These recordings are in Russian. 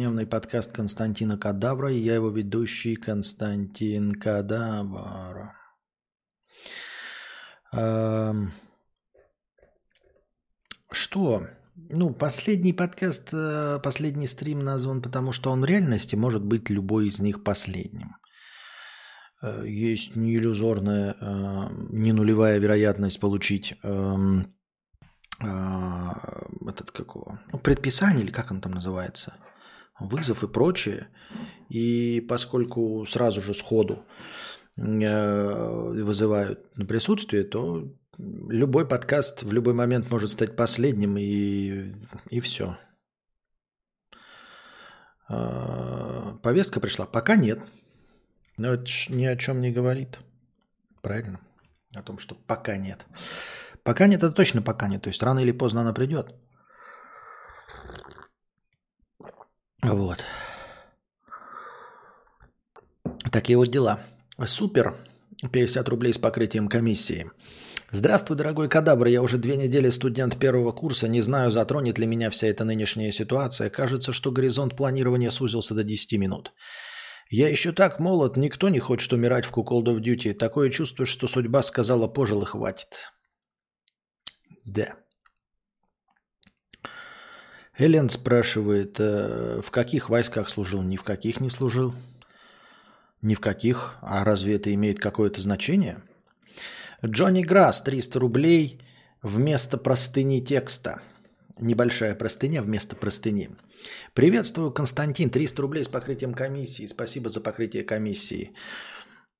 Дневный подкаст Константина Кадавра, и я его ведущий Константин Кадавра. Эм, Что? Ну, последний подкаст, э, последний стрим назван, потому что он в реальности может быть любой из них последним. Э, Есть не иллюзорная, э, не нулевая вероятность получить эм, этот какого? Ну, предписание или как он там называется? Вызов и прочее. И поскольку сразу же сходу э, вызывают на присутствие, то любой подкаст в любой момент может стать последним и, и все. Повестка пришла? Пока нет. Но это ни о чем не говорит. Правильно? О том, что пока нет. Пока нет, это точно пока нет. То есть рано или поздно она придет. Вот. Такие вот дела. Супер. 50 рублей с покрытием комиссии. Здравствуй, дорогой кадабр. Я уже две недели студент первого курса. Не знаю, затронет ли меня вся эта нынешняя ситуация. Кажется, что горизонт планирования сузился до 10 минут. Я еще так молод, никто не хочет умирать в Call of Duty. Такое чувство, что судьба сказала, пожил и хватит. Да. Элен спрашивает, э, в каких войсках служил? Ни в каких не служил. Ни в каких. А разве это имеет какое-то значение? Джонни Грасс, 300 рублей вместо простыни текста. Небольшая простыня вместо простыни. Приветствую, Константин. 300 рублей с покрытием комиссии. Спасибо за покрытие комиссии.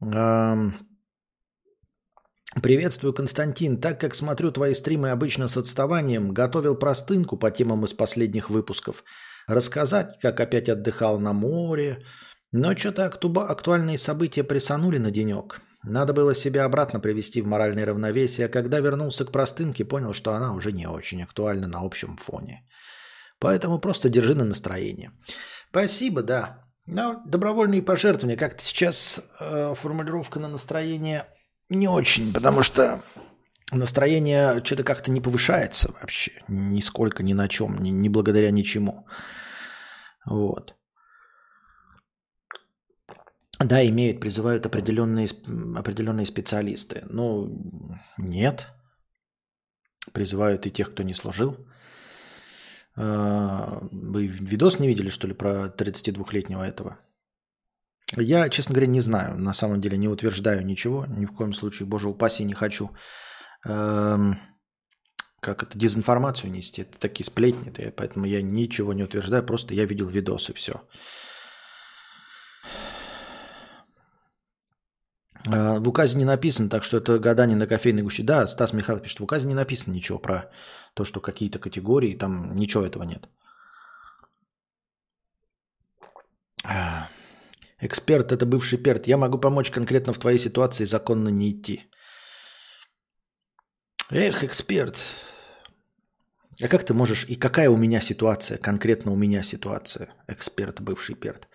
Эм, Приветствую, Константин. Так как смотрю твои стримы обычно с отставанием, готовил простынку по темам из последних выпусков. Рассказать, как опять отдыхал на море. Но что-то актуальные события присанули на денек. Надо было себя обратно привести в моральное равновесие, а когда вернулся к простынке, понял, что она уже не очень актуальна на общем фоне. Поэтому просто держи на настроение. Спасибо, да. Но добровольные пожертвования, как-то сейчас э, формулировка на настроение не очень, потому что настроение что-то как-то не повышается вообще. Нисколько, ни на чем, ни, ни благодаря ничему. Вот. Да, имеют, призывают определенные, определенные специалисты. Ну, нет. Призывают и тех, кто не служил. А, Вы видос не видели, что ли, про 32-летнего этого? Я, честно говоря, не знаю. На самом деле не утверждаю ничего. Ни в коем случае, боже упаси, не хочу эм, как это, дезинформацию нести. Это такие сплетни. это- поэтому я ничего не утверждаю. Просто я видел видос и все. Э, В указе не написано, так что это гадание на кофейной гуще. Да, Стас Михайлович пишет, в указе не написано ничего про то, что какие-то категории, там ничего этого нет. Эксперт – это бывший перт. Я могу помочь конкретно в твоей ситуации законно не идти. Эх, эксперт. А как ты можешь... И какая у меня ситуация? Конкретно у меня ситуация. Эксперт, бывший перт.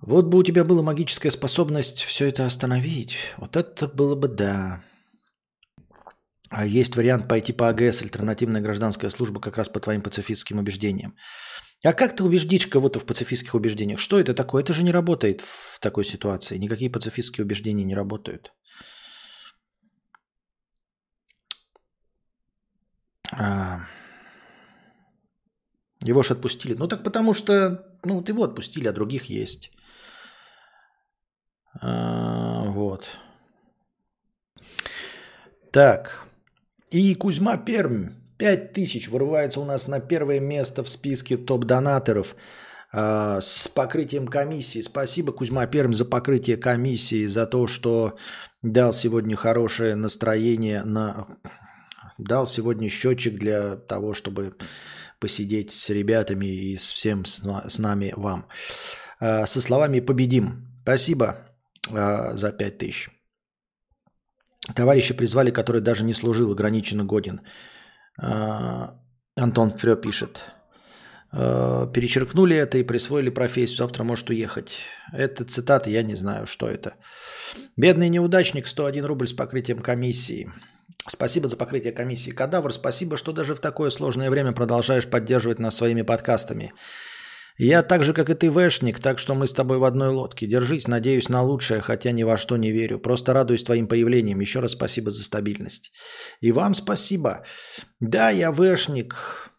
Вот бы у тебя была магическая способность все это остановить. Вот это было бы да. А есть вариант пойти по АГС, альтернативная гражданская служба, как раз по твоим пацифистским убеждениям. А как ты убеждишь кого-то в пацифистских убеждениях? Что это такое? Это же не работает в такой ситуации. Никакие пацифистские убеждения не работают. А, Его же отпустили. Ну так потому что, ну вот его отпустили, а других есть. А, Вот. Так. И Кузьма Пермь. 5 тысяч вырывается у нас на первое место в списке топ-донаторов а, с покрытием комиссии. Спасибо, Кузьма Пермь, за покрытие комиссии, за то, что дал сегодня хорошее настроение на... Дал сегодня счетчик для того, чтобы посидеть с ребятами и с всем с, на- с нами вам. А, Со словами «победим». Спасибо а, за 5 тысяч. Товарища призвали, который даже не служил, ограниченно годен. А, Антон Фрё пишет. А, Перечеркнули это и присвоили профессию. Завтра может уехать. Это цитата, я не знаю, что это. Бедный неудачник, 101 рубль с покрытием комиссии. Спасибо за покрытие комиссии. Кадавр, спасибо, что даже в такое сложное время продолжаешь поддерживать нас своими подкастами. Я так же, как и ты, вэшник, так что мы с тобой в одной лодке. Держись, надеюсь на лучшее, хотя ни во что не верю. Просто радуюсь твоим появлением. Еще раз спасибо за стабильность. И вам спасибо. Да, я вэшник.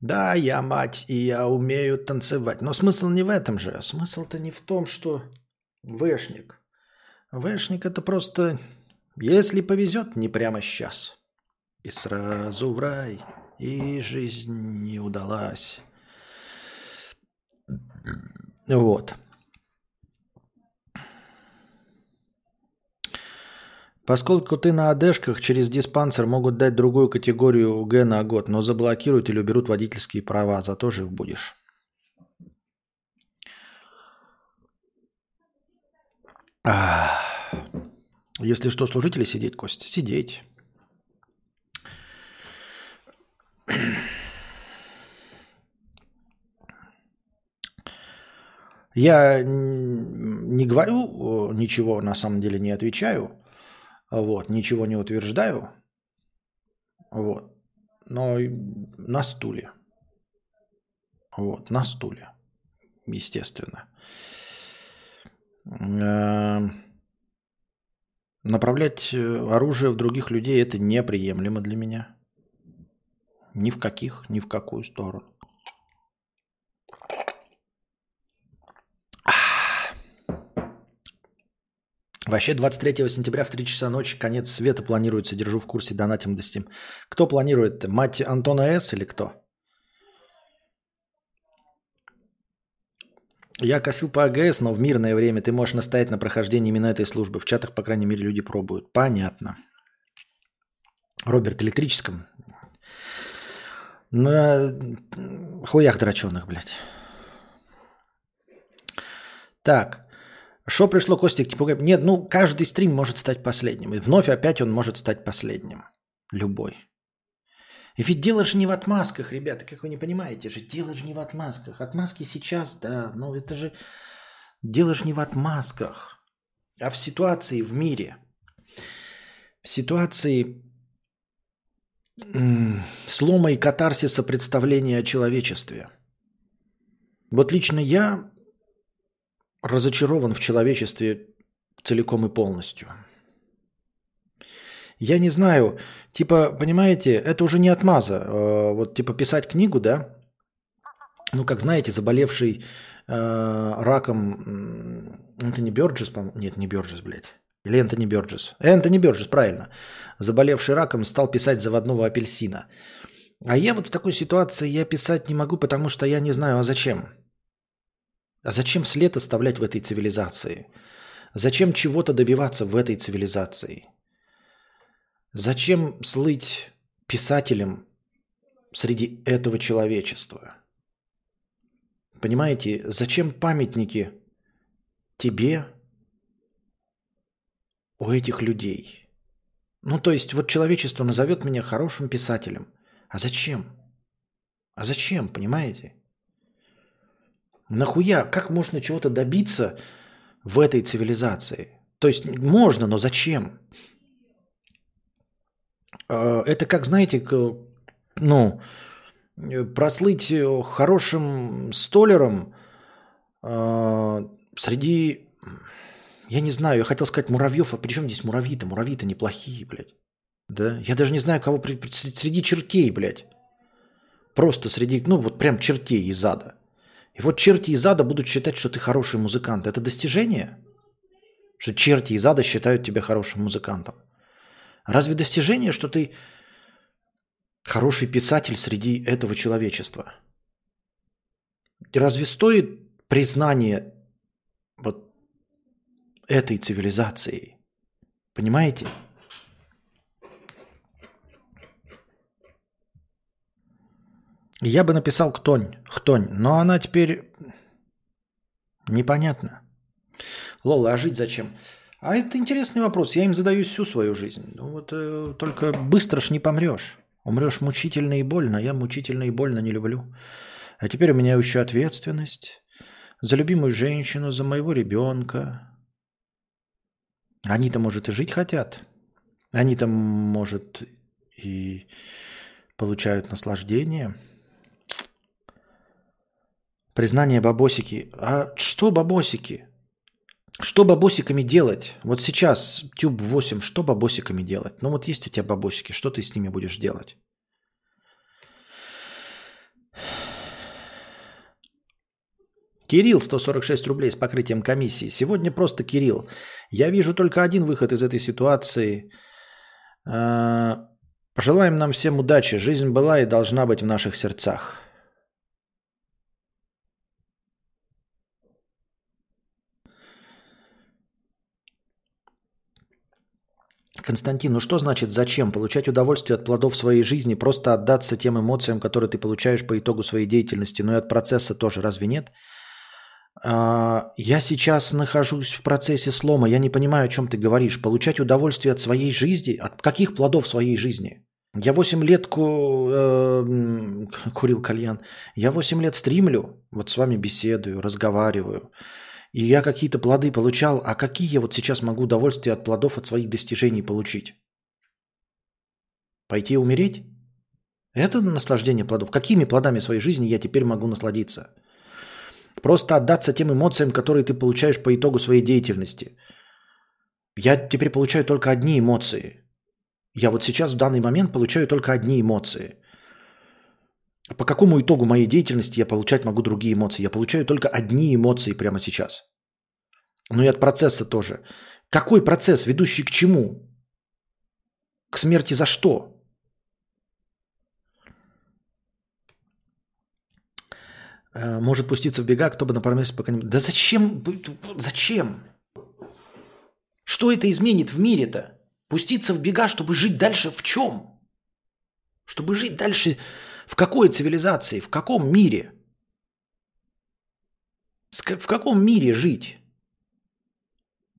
Да, я мать, и я умею танцевать. Но смысл не в этом же. Смысл-то не в том, что вэшник. Вэшник это просто, если повезет, не прямо сейчас. И сразу в рай, и жизнь не удалась. Вот. Поскольку ты на одежках, через диспансер могут дать другую категорию Г на год, но заблокируют или уберут водительские права, зато жив будешь. Если что, служители сидеть, Костя? Сидеть. Я не говорю ничего, на самом деле не отвечаю, вот, ничего не утверждаю, вот, но на стуле, вот, на стуле, естественно. Эм, направлять оружие в других людей это неприемлемо для меня. Ни в каких, ни в какую сторону. Вообще 23 сентября в 3 часа ночи конец света планируется. Держу в курсе, донатим до Steam. Кто планирует? Мать Антона С. или кто? Я косил по АГС, но в мирное время ты можешь настоять на прохождении именно этой службы. В чатах, по крайней мере, люди пробуют. Понятно. Роберт, электрическом? На хуях драченых, блядь. Так. Что пришло, Костик, типа, нет, ну, каждый стрим может стать последним. И вновь опять он может стать последним. Любой. И ведь дело же не в отмазках, ребята, как вы не понимаете же. Дело же не в отмазках. Отмазки сейчас, да, но это же... Дело же не в отмазках, а в ситуации в мире. В ситуации слома и катарсиса представления о человечестве. Вот лично я разочарован в человечестве целиком и полностью. Я не знаю, типа, понимаете, это уже не отмаза. Э, вот, типа, писать книгу, да? Ну, как знаете, заболевший э, раком Энтони Бёрджес, по нет, не Бёрджес, блядь. Или Энтони Бёрджес. Энтони Бёрджес, правильно. Заболевший раком стал писать заводного апельсина. А я вот в такой ситуации я писать не могу, потому что я не знаю, а зачем. А зачем след оставлять в этой цивилизации? Зачем чего-то добиваться в этой цивилизации? Зачем слыть писателем среди этого человечества? Понимаете, зачем памятники тебе у этих людей? Ну, то есть, вот человечество назовет меня хорошим писателем. А зачем? А зачем, понимаете? Нахуя? Как можно чего-то добиться в этой цивилизации? То есть можно, но зачем? А, это как, знаете, ну, прослыть хорошим столером среди, я не знаю, я хотел сказать муравьев, а при чем здесь муравьи-то? Муравьи-то неплохие, блядь. Да? Я даже не знаю, кого среди чертей, блядь. Просто среди, ну вот прям чертей из ада. И вот черти из ада будут считать, что ты хороший музыкант. Это достижение? Что черти из ада считают тебя хорошим музыкантом. Разве достижение, что ты хороший писатель среди этого человечества? Разве стоит признание вот этой цивилизации? Понимаете? Я бы написал «Ктонь», «Хтонь», но она теперь непонятна. Лола, а жить зачем? А это интересный вопрос. Я им задаю всю свою жизнь. Ну вот э, только быстро ж не помрешь. Умрешь мучительно и больно. Я мучительно и больно не люблю. А теперь у меня еще ответственность за любимую женщину, за моего ребенка. Они-то, может, и жить хотят. Они там, может, и получают наслаждение. Признание бабосики. А что бабосики? Что бабосиками делать? Вот сейчас Тюб 8, что бабосиками делать? Ну вот есть у тебя бабосики, что ты с ними будешь делать? Кирилл, 146 рублей с покрытием комиссии. Сегодня просто Кирилл. Я вижу только один выход из этой ситуации. А, пожелаем нам всем удачи. Жизнь была и должна быть в наших сердцах. Константин, ну что значит зачем? Получать удовольствие от плодов своей жизни, просто отдаться тем эмоциям, которые ты получаешь по итогу своей деятельности, но и от процесса тоже, разве нет? А, я сейчас нахожусь в процессе слома, я не понимаю, о чем ты говоришь. Получать удовольствие от своей жизни? От каких плодов своей жизни? Я 8 лет ку, э, курил кальян. Я 8 лет стримлю, вот с вами беседую, разговариваю. И я какие-то плоды получал, а какие я вот сейчас могу удовольствие от плодов от своих достижений получить? Пойти умереть? Это наслаждение плодов. Какими плодами своей жизни я теперь могу насладиться? Просто отдаться тем эмоциям, которые ты получаешь по итогу своей деятельности. Я теперь получаю только одни эмоции. Я вот сейчас в данный момент получаю только одни эмоции. По какому итогу моей деятельности я получать могу другие эмоции? Я получаю только одни эмоции прямо сейчас. Ну и от процесса тоже. Какой процесс, ведущий к чему? К смерти за что? Э, может пуститься в бега, кто бы на пару месяцев пока не... Да зачем? Зачем? Что это изменит в мире-то? Пуститься в бега, чтобы жить дальше в чем? Чтобы жить дальше в какой цивилизации, в каком мире? В каком мире жить?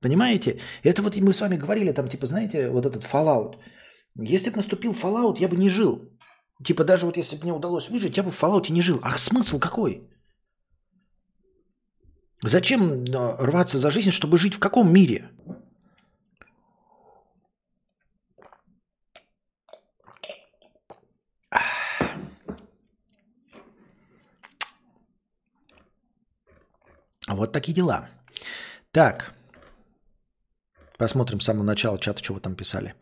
Понимаете? Это вот мы с вами говорили, там, типа, знаете, вот этот Fallout. Если бы наступил Fallout, я бы не жил. Типа, даже вот если бы мне удалось выжить, я бы в Fallout не жил. Ах, смысл какой? Зачем э, рваться за жизнь, чтобы жить в каком мире? Вот такие дела. Так. Посмотрим с самого начала чата, что вы там писали.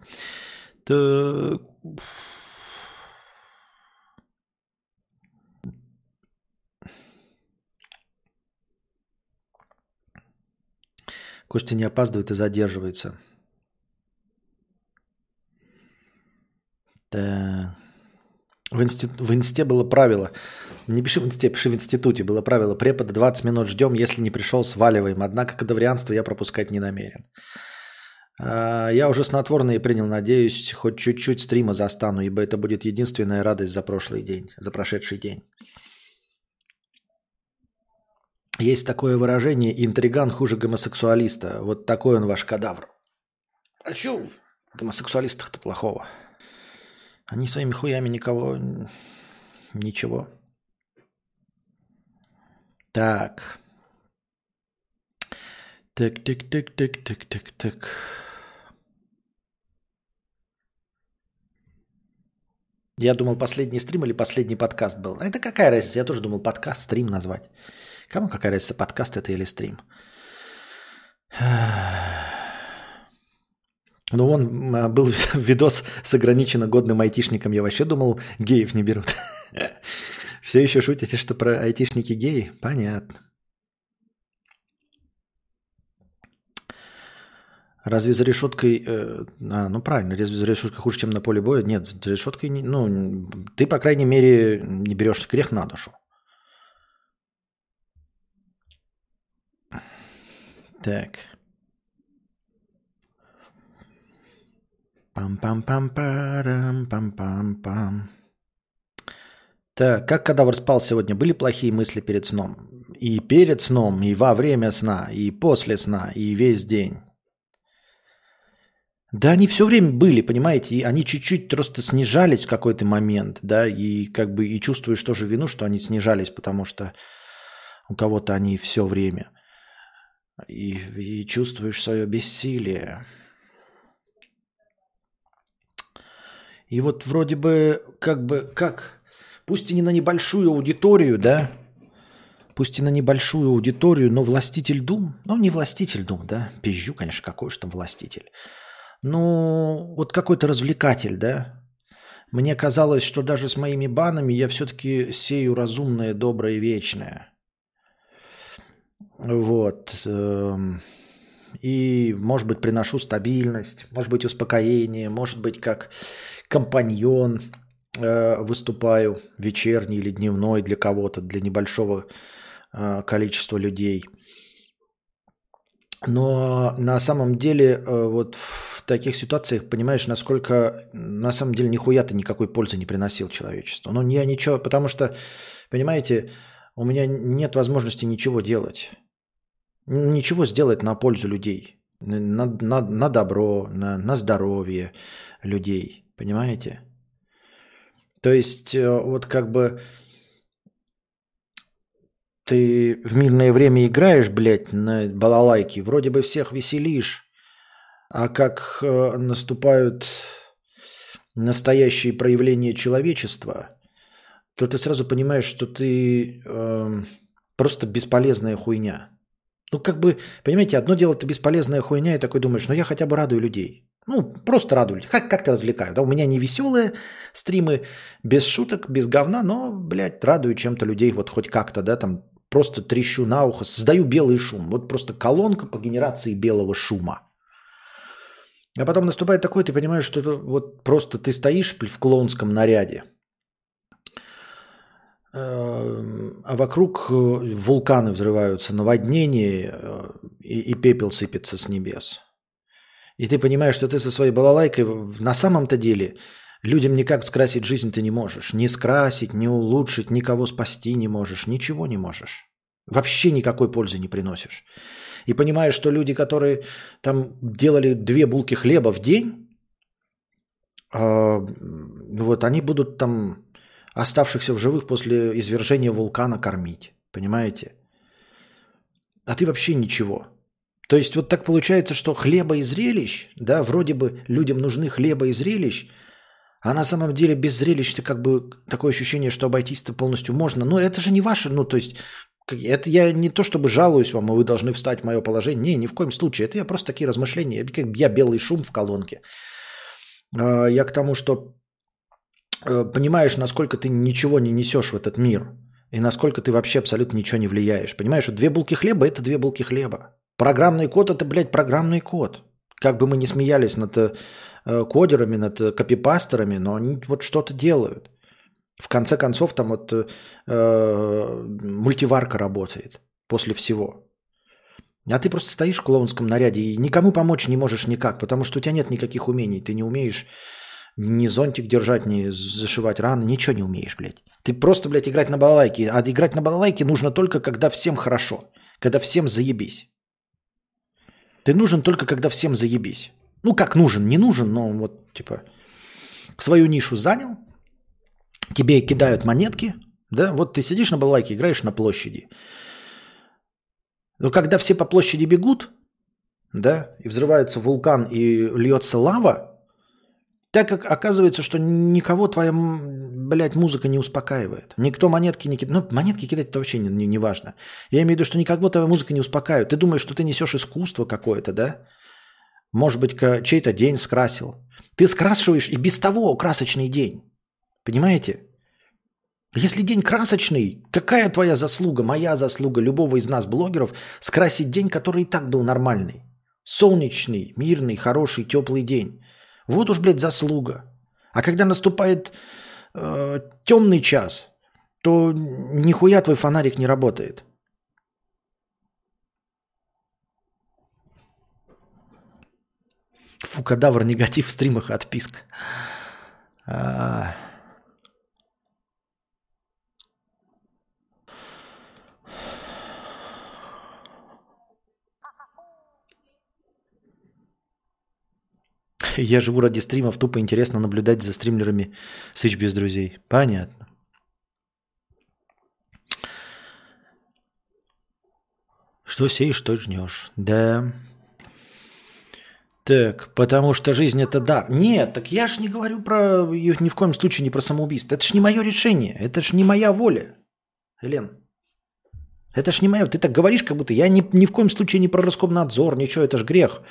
Так. Костя не опаздывает и задерживается. Да. В, инсти... в инсте было правило. Не пиши в инсте, пиши в институте. Было правило. Препода 20 минут ждем, если не пришел, сваливаем. Однако кадаврианство я пропускать не намерен. А, я уже снотворные принял. Надеюсь, хоть чуть-чуть стрима застану, ибо это будет единственная радость за прошлый день, за прошедший день. Есть такое выражение «интриган хуже гомосексуалиста». Вот такой он ваш кадавр. А что в гомосексуалистах-то плохого? Они своими хуями никого... Ничего. Так. Так, так, так, так, так, так, так. Я думал, последний стрим или последний подкаст был. Это какая разница? Я тоже думал, подкаст, стрим назвать. Кому какая разница, подкаст это или стрим? Ну, он а, был видос с ограниченно годным айтишником. Я вообще думал, геев не берут. Все еще шутите, что про айтишники геи? Понятно. Разве за решеткой... Э, а, ну правильно, разве за решеткой хуже, чем на поле боя? Нет, за решеткой... Не, ну, ты, по крайней мере, не берешь грех на душу. Так. Пам-пам-пам-парам, пам-пам-пам. Так, как кадавр спал сегодня? Были плохие мысли перед сном? И перед сном, и во время сна, и после сна, и весь день. Да, они все время были, понимаете, и они чуть-чуть просто снижались в какой-то момент, да, и как бы и чувствуешь тоже вину, что они снижались, потому что у кого-то они все время. И, и чувствуешь свое бессилие. И вот вроде бы, как бы, как, пусть и не на небольшую аудиторию, да, пусть и на небольшую аудиторию, но властитель дум, ну не властитель дум, да, пизжу, конечно, какой же там властитель. Ну, вот какой-то развлекатель, да. Мне казалось, что даже с моими банами я все-таки сею разумное, доброе, вечное. Вот. Эм, и, может быть, приношу стабильность, может быть, успокоение, может быть, как компаньон э, выступаю вечерний или дневной для кого-то, для небольшого э, количества людей. Но на самом деле э, вот в таких ситуациях понимаешь, насколько на самом деле нихуя ты никакой пользы не приносил человечеству. Ну, я ничего, потому что, понимаете, у меня нет возможности ничего делать ничего сделать на пользу людей, на, на, на добро, на, на здоровье людей. Понимаете? То есть, э, вот как бы ты в мирное время играешь, блядь, на балалайке, вроде бы всех веселишь, а как э, наступают настоящие проявления человечества, то ты сразу понимаешь, что ты э, просто бесполезная хуйня. Ну, как бы, понимаете, одно дело это бесполезная хуйня, и такой думаешь, ну я хотя бы радую людей. Ну, просто радую людей. Как- как-то развлекаю. Да, у меня не веселые стримы, без шуток, без говна, но, блядь, радую чем-то людей, вот хоть как-то, да, там просто трещу на ухо, создаю белый шум. Вот просто колонка по генерации белого шума. А потом наступает такой, ты понимаешь, что это вот просто ты стоишь в клоунском наряде – Эм, а вокруг э, вулканы взрываются, наводнения, э, и, и пепел сыпется с небес. И ты понимаешь, что ты со своей балалайкой на самом-то деле людям никак скрасить жизнь ты не можешь. Не скрасить, не улучшить, никого спасти не можешь, ничего не можешь. Вообще никакой пользы не приносишь. И понимаешь, что люди, которые там делали две булки хлеба в день, э, вот они будут там оставшихся в живых после извержения вулкана кормить. Понимаете? А ты вообще ничего. То есть вот так получается, что хлеба и зрелищ, да, вроде бы людям нужны хлеба и зрелищ, а на самом деле без зрелищ-то как бы такое ощущение, что обойтись-то полностью можно. Но это же не ваше, ну то есть это я не то чтобы жалуюсь вам, и вы должны встать в мое положение. Не, ни в коем случае. Это я просто такие размышления. Я белый шум в колонке. А, я к тому, что Э, понимаешь, насколько ты ничего не несешь в этот мир. И насколько ты вообще абсолютно ничего не влияешь. Понимаешь, вот две булки хлеба – это две булки хлеба. Программный код – это, блядь, программный код. Как бы мы ни смеялись над э, кодерами, над копипастерами, но они вот что-то делают. В конце концов, там вот э, мультиварка работает после всего. А ты просто стоишь в клоунском наряде и никому помочь не можешь никак, потому что у тебя нет никаких умений. Ты не умеешь ни зонтик держать, ни зашивать раны, ничего не умеешь, блядь. Ты просто, блядь, играть на балалайке. А играть на балалайке нужно только, когда всем хорошо. Когда всем заебись. Ты нужен только, когда всем заебись. Ну, как нужен, не нужен, но вот, типа, свою нишу занял, тебе кидают монетки, да, вот ты сидишь на балалайке, играешь на площади. Но когда все по площади бегут, да, и взрывается вулкан, и льется лава, так как оказывается, что никого твоя, блядь, музыка не успокаивает. Никто монетки не кидает. Ну, монетки кидать это вообще не, не, не важно. Я имею в виду, что никого твоя музыка не успокаивает. Ты думаешь, что ты несешь искусство какое-то, да? Может быть, чей-то день скрасил. Ты скрашиваешь и без того красочный день. Понимаете? Если день красочный, какая твоя заслуга, моя заслуга, любого из нас, блогеров, скрасить день, который и так был нормальный? Солнечный, мирный, хороший, теплый день. Вот уж, блядь, заслуга. А когда наступает э, темный час, то нихуя твой фонарик не работает. Фу, кадавр, негатив в стримах, отписка. А... Я живу ради стримов, тупо интересно наблюдать за стримлерами Switch без друзей. Понятно. Что сеешь, что жнешь. Да. Так, потому что жизнь это дар. Нет, так я ж не говорю про ни в коем случае не про самоубийство. Это ж не мое решение, это ж не моя воля. Элен, это ж не мое. Ты так говоришь, как будто я ни, ни в коем случае не про Роскомнадзор, ничего, это ж грех.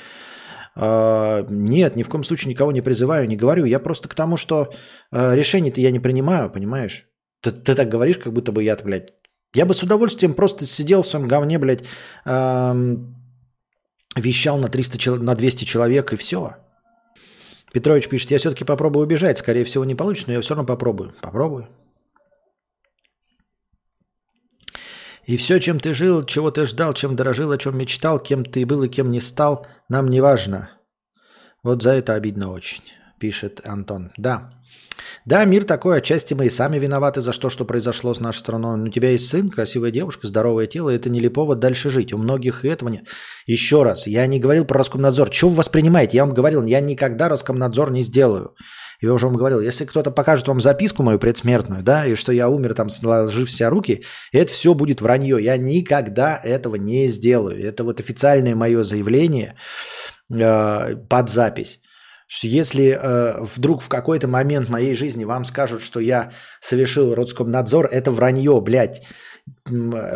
А, нет, ни в коем случае никого не призываю, не говорю. Я просто к тому, что а, решение-то я не принимаю, понимаешь? Ты, ты так говоришь, как будто бы я, блядь, я бы с удовольствием просто сидел в своем говне, блядь, вещал на, 300, на 200 человек и все. Петрович пишет, я все-таки попробую убежать. Скорее всего, не получится, но я все равно попробую. Попробую. И все, чем ты жил, чего ты ждал, чем дорожил, о чем мечтал, кем ты был и кем не стал, нам не важно. Вот за это обидно очень, пишет Антон. Да, да, мир такой, отчасти мы и сами виноваты за то, что произошло с нашей страной. Но у тебя есть сын, красивая девушка, здоровое тело, и это не повод дальше жить. У многих и этого нет. Еще раз, я не говорил про Роскомнадзор. Чего вы воспринимаете? Я вам говорил, я никогда Роскомнадзор не сделаю. Я уже вам говорил, если кто-то покажет вам записку мою предсмертную, да, и что я умер там, сложив все руки, это все будет вранье. Я никогда этого не сделаю. Это вот официальное мое заявление э, под запись что если э, вдруг в какой-то момент моей жизни вам скажут, что я совершил Роскомнадзор, это вранье, блядь.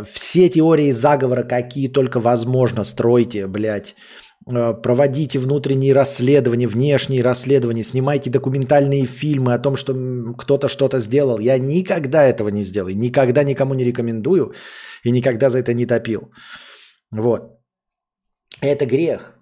Все теории заговора, какие только возможно, стройте, блядь. Э, проводите внутренние расследования, внешние расследования, снимайте документальные фильмы о том, что кто-то что-то сделал. Я никогда этого не сделаю, никогда никому не рекомендую и никогда за это не топил. Вот. Это грех.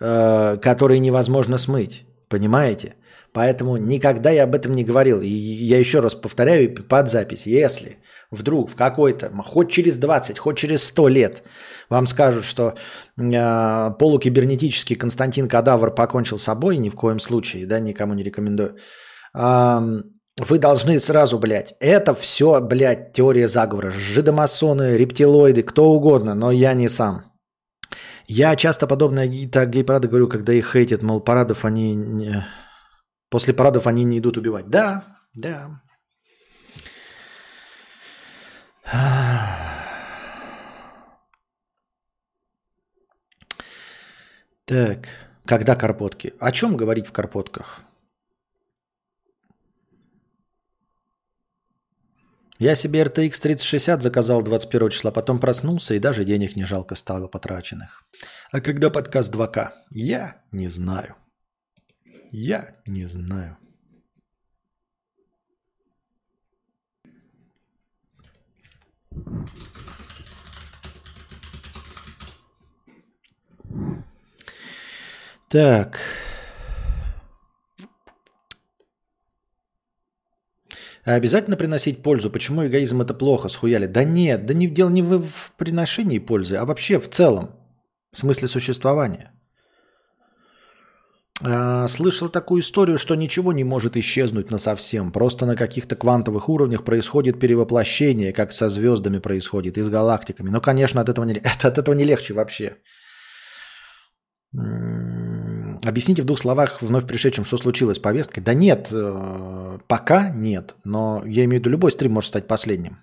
Э, который невозможно смыть. Понимаете? Поэтому никогда я об этом не говорил. И я еще раз повторяю под запись. Если вдруг в какой-то, хоть через 20, хоть через 100 лет вам скажут, что э, полукибернетический Константин Кадавр покончил с собой, ни в коем случае, да, никому не рекомендую, э, вы должны сразу, блядь, это все, блядь, теория заговора. Жидомасоны, рептилоиды, кто угодно, но я не сам. Я часто подобное так гей-парады говорю, когда их хейтят, мол, парадов они... Не... После парадов они не идут убивать. Да, да. Так, когда карпотки? О чем говорить в карпотках? Я себе RTX 3060 заказал 21 числа, потом проснулся и даже денег не жалко стало потраченных. А когда подкаст 2К? Я не знаю. Я не знаю. Так. А обязательно приносить пользу. Почему эгоизм это плохо? Схуяли. Да нет, да не, дело не в, в приношении пользы, а вообще в целом. В смысле существования. А, слышал такую историю, что ничего не может исчезнуть на совсем. Просто на каких-то квантовых уровнях происходит перевоплощение, как со звездами происходит и с галактиками. Но, конечно, от этого не, от этого не легче вообще. Объясните в двух словах вновь пришедшим, что случилось с повесткой. Да нет, э, пока нет, но я имею в виду, любой стрим может стать последним.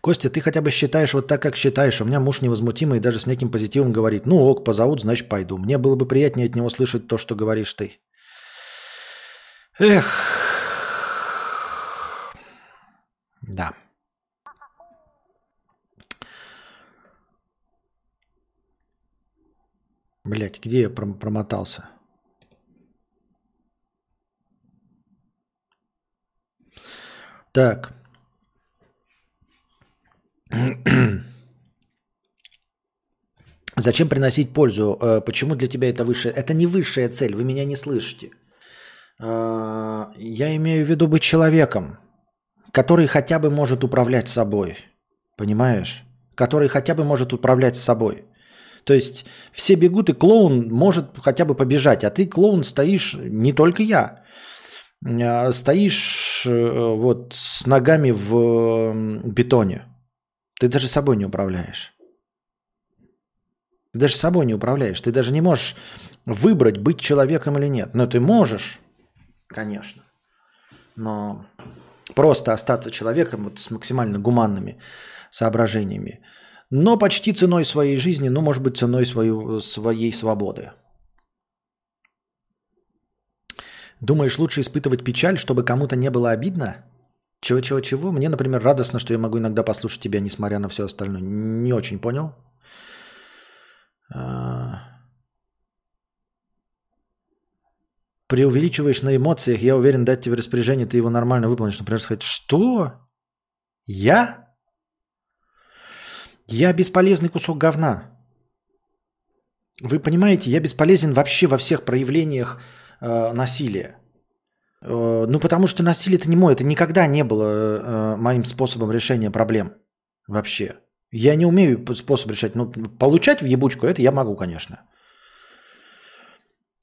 Костя, ты хотя бы считаешь вот так, как считаешь. У меня муж невозмутимый и даже с неким позитивом говорит, ну ок, позовут, значит пойду. Мне было бы приятнее от него слышать то, что говоришь ты. Эх. Да. Блять, где я промотался? Так. Зачем приносить пользу? Э, почему для тебя это высшая? Это не высшая цель, вы меня не слышите. Э, я имею в виду быть человеком, который хотя бы может управлять собой. Понимаешь? Который хотя бы может управлять собой. То есть все бегут, и клоун может хотя бы побежать, а ты, клоун, стоишь, не только я, а стоишь э, вот с ногами в бетоне. Ты даже собой не управляешь. Ты даже собой не управляешь. Ты даже не можешь выбрать, быть человеком или нет. Но ты можешь, конечно. Но просто остаться человеком вот с максимально гуманными соображениями но почти ценой своей жизни, ну, может быть, ценой свою, своей свободы. Думаешь, лучше испытывать печаль, чтобы кому-то не было обидно? Чего-чего-чего? Мне, например, радостно, что я могу иногда послушать тебя, несмотря на все остальное. Не очень понял. А. Преувеличиваешь на эмоциях, я уверен, дать тебе распоряжение, ты его нормально выполнишь. Например, сказать, что? Я? Я бесполезный кусок говна. Вы понимаете, я бесполезен вообще во всех проявлениях э, насилия. Э, ну, потому что насилие это не мой, это никогда не было э, моим способом решения проблем. Вообще. Я не умею способ решать. Ну, получать в ебучку это я могу, конечно.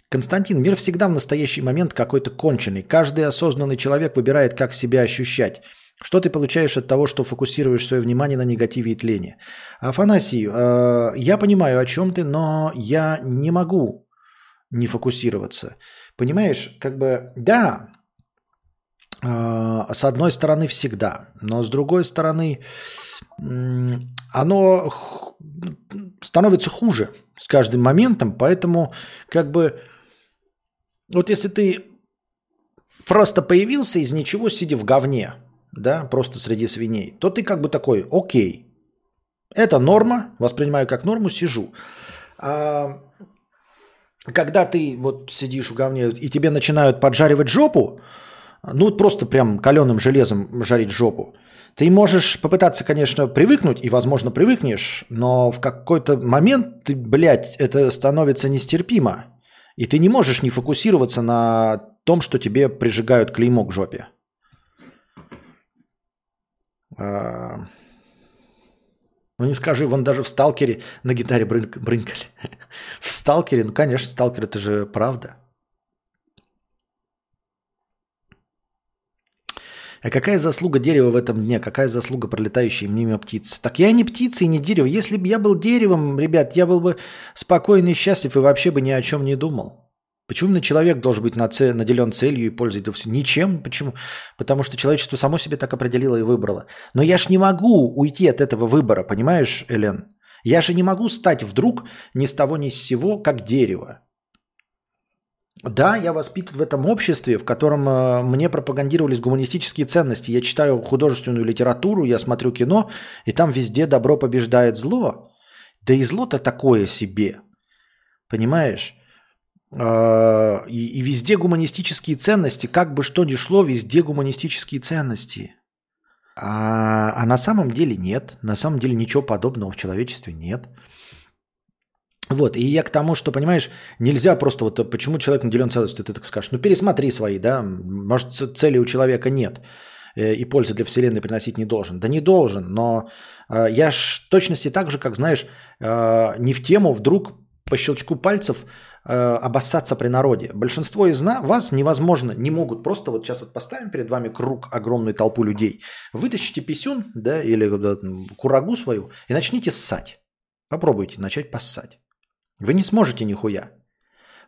Константин, мир всегда в настоящий момент какой-то конченый. Каждый осознанный человек выбирает, как себя ощущать. Что ты получаешь от того, что фокусируешь свое внимание на негативе и тлении? Афанасий, э, я понимаю, о чем ты, но я не могу не фокусироваться. Понимаешь, как бы, да, э, с одной стороны всегда, но с другой стороны, оно становится хуже с каждым моментом, поэтому как бы, вот если ты просто появился из ничего, сидя в говне, да, просто среди свиней, то ты как бы такой, окей, это норма, воспринимаю как норму, сижу. А когда ты вот сидишь в говне и тебе начинают поджаривать жопу, ну просто прям каленым железом жарить жопу, ты можешь попытаться, конечно, привыкнуть, и, возможно, привыкнешь, но в какой-то момент, ты, блядь, это становится нестерпимо. И ты не можешь не фокусироваться на том, что тебе прижигают клеймо к жопе. Ну не скажи, вон даже в «Сталкере» на гитаре брынк, брынкали. в «Сталкере», ну конечно, «Сталкер» это же правда. А какая заслуга дерева в этом дне? Какая заслуга пролетающей мимо птиц? Так я не птица и не дерево. Если бы я был деревом, ребят, я был бы спокойный и счастлив и вообще бы ни о чем не думал. Почему именно человек должен быть наделен целью и пользоваться ничем? Почему? Потому что человечество само себе так определило и выбрало. Но я ж не могу уйти от этого выбора, понимаешь, Элен? Я же не могу стать вдруг ни с того ни с сего, как дерево. Да, я воспитан в этом обществе, в котором э, мне пропагандировались гуманистические ценности. Я читаю художественную литературу, я смотрю кино, и там везде добро побеждает зло. Да и зло-то такое себе. Понимаешь? А, и, и везде гуманистические ценности, как бы что ни шло, везде гуманистические ценности. А, а на самом деле нет. На самом деле ничего подобного в человечестве нет. Вот, и я к тому, что, понимаешь, нельзя просто вот, почему человек наделен целостью, ты так скажешь, ну пересмотри свои, да, может цели у человека нет, э, и пользы для Вселенной приносить не должен. Да не должен, но э, я ж точности так же, как, знаешь, э, не в тему вдруг по щелчку пальцев обоссаться при народе. Большинство из вас невозможно, не могут просто вот сейчас вот поставим перед вами круг огромной толпу людей, вытащите писюн, да, или да, курагу свою и начните ссать. Попробуйте начать поссать. Вы не сможете нихуя.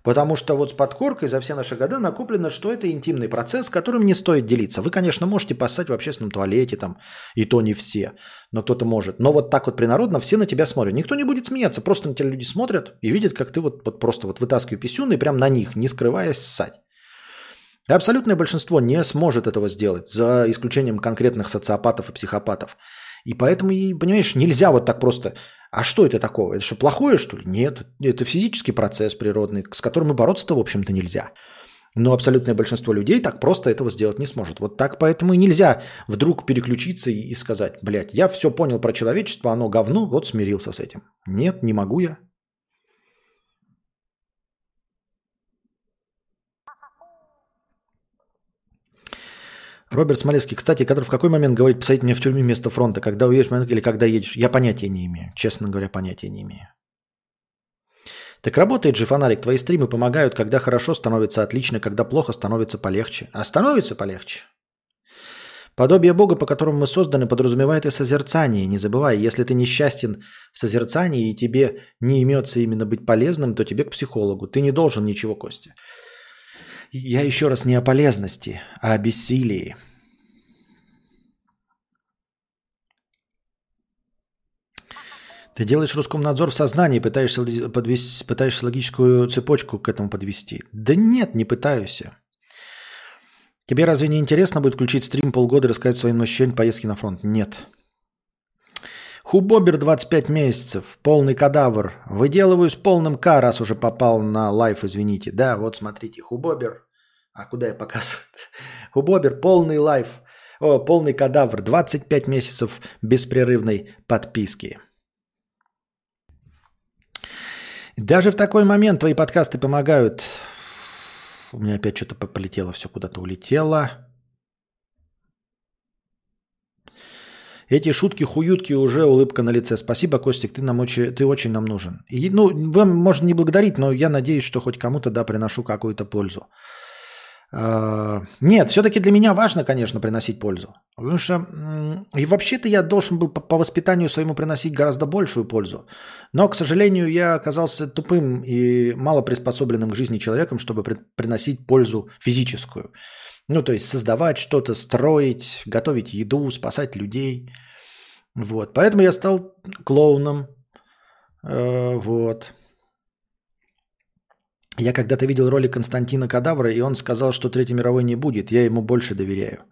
Потому что вот с подкоркой за все наши годы накоплено, что это интимный процесс, которым не стоит делиться. Вы, конечно, можете поссать в общественном туалете, там, и то не все, но кто-то может. Но вот так вот принародно все на тебя смотрят. Никто не будет смеяться, просто на тебя люди смотрят и видят, как ты вот, вот просто вот вытаскиваешь писюн и прям на них, не скрываясь, ссать. Абсолютное большинство не сможет этого сделать, за исключением конкретных социопатов и психопатов. И поэтому, понимаешь, нельзя вот так просто а что это такого? Это что, плохое, что ли? Нет. Это физический процесс природный, с которым и бороться-то, в общем-то, нельзя. Но абсолютное большинство людей так просто этого сделать не сможет. Вот так поэтому и нельзя вдруг переключиться и, сказать, блядь, я все понял про человечество, оно говно, вот смирился с этим. Нет, не могу я. Роберт Смолецкий, кстати, который в какой момент говорит посадить меня в тюрьме вместо фронта, когда уедешь или когда едешь? Я понятия не имею. Честно говоря, понятия не имею. Так работает же фонарик. Твои стримы помогают, когда хорошо становится отлично, когда плохо становится полегче. А становится полегче. Подобие Бога, по которому мы созданы, подразумевает и созерцание. Не забывай, если ты несчастен в созерцании и тебе не имется именно быть полезным, то тебе к психологу. Ты не должен ничего, Костя. Я еще раз не о полезности, а о бессилии. Ты делаешь Роскомнадзор в сознании, пытаешься, подвести, пытаешься логическую цепочку к этому подвести. Да нет, не пытаюсь. Тебе разве не интересно будет включить стрим полгода и рассказать своим ощущениям поездки на фронт? Нет. Хубобер 25 месяцев, полный кадавр. Выделываю с полным К, раз уже попал на лайф, извините. Да, вот смотрите, Хубобер. А куда я показываю? Хубобер, полный лайф. О, полный кадавр. 25 месяцев беспрерывной подписки. Даже в такой момент твои подкасты помогают. У меня опять что-то полетело, все куда-то улетело. Эти шутки-хуютки уже улыбка на лице. Спасибо, Костик, ты, нам очень, ты очень нам нужен. И, ну, вам можно не благодарить, но я надеюсь, что хоть кому-то да, приношу какую-то пользу. А, нет, все-таки для меня важно, конечно, приносить пользу. Потому что и вообще-то я должен был по, воспитанию своему приносить гораздо большую пользу. Но, к сожалению, я оказался тупым и мало приспособленным к жизни человеком, чтобы при, приносить пользу физическую. Ну, то есть создавать что-то, строить, готовить еду, спасать людей. Вот. Поэтому я стал клоуном. Э, вот. Я когда-то видел ролик Константина Кадавра, и он сказал, что Третьей мировой не будет. Я ему больше доверяю.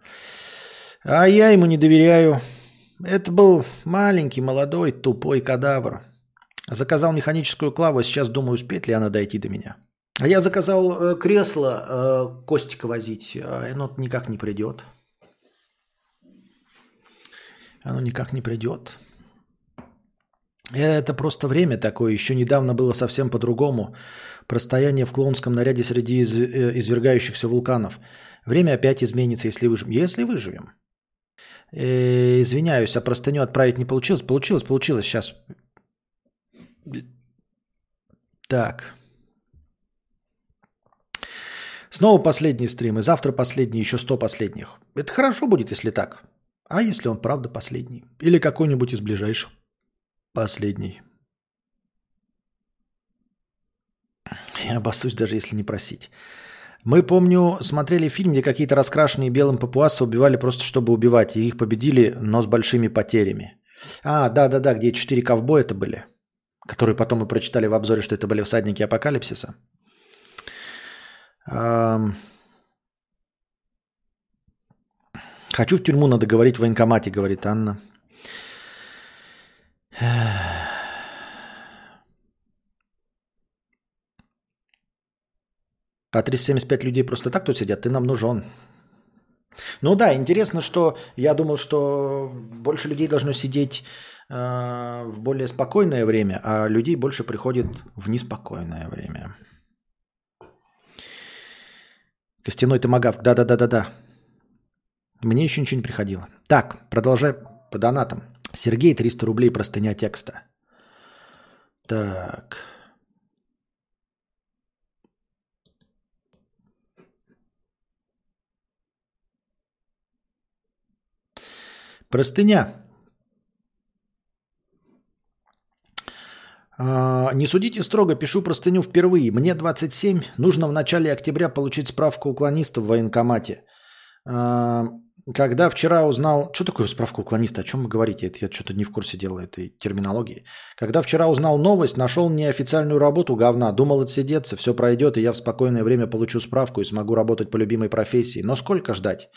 А я ему не доверяю. Это был маленький, молодой, тупой кадавр. Заказал механическую клаву, а сейчас думаю, успеет ли она дойти до меня. А я заказал э, кресло э, Костика возить, а оно никак не придет. Оно никак не придет. Это просто время такое. Еще недавно было совсем по-другому. Простояние в клоунском наряде среди из, э, извергающихся вулканов. Время опять изменится, если выживем. Если выживем. Э, извиняюсь, а простыню отправить не получилось? Получилось, получилось. Сейчас. Так. Снова последний стрим, и завтра последний, еще сто последних. Это хорошо будет, если так. А если он правда последний? Или какой-нибудь из ближайших? Последний. Я обоссусь, даже если не просить. Мы, помню, смотрели фильм, где какие-то раскрашенные белым папуасы убивали просто, чтобы убивать. И их победили, но с большими потерями. А, да-да-да, где четыре ковбоя это были. Которые потом мы прочитали в обзоре, что это были всадники апокалипсиса. Хочу в тюрьму, надо говорить в военкомате, говорит Анна. А 375 людей просто так тут сидят, ты нам нужен. Ну да, интересно, что я думал, что больше людей должно сидеть э, в более спокойное время, а людей больше приходит в неспокойное время. Костяной томагавк. Да-да-да-да-да. Мне еще ничего не приходило. Так, продолжай по донатам. Сергей, 300 рублей простыня текста. Так. Простыня. Не судите строго, пишу простыню впервые. Мне 27, нужно в начале октября получить справку уклониста в военкомате. А, когда вчера узнал... Что такое справка уклониста? О чем вы говорите? Это я что-то не в курсе дела этой терминологии. Когда вчера узнал новость, нашел неофициальную работу говна. Думал отсидеться, все пройдет, и я в спокойное время получу справку и смогу работать по любимой профессии. Но сколько ждать?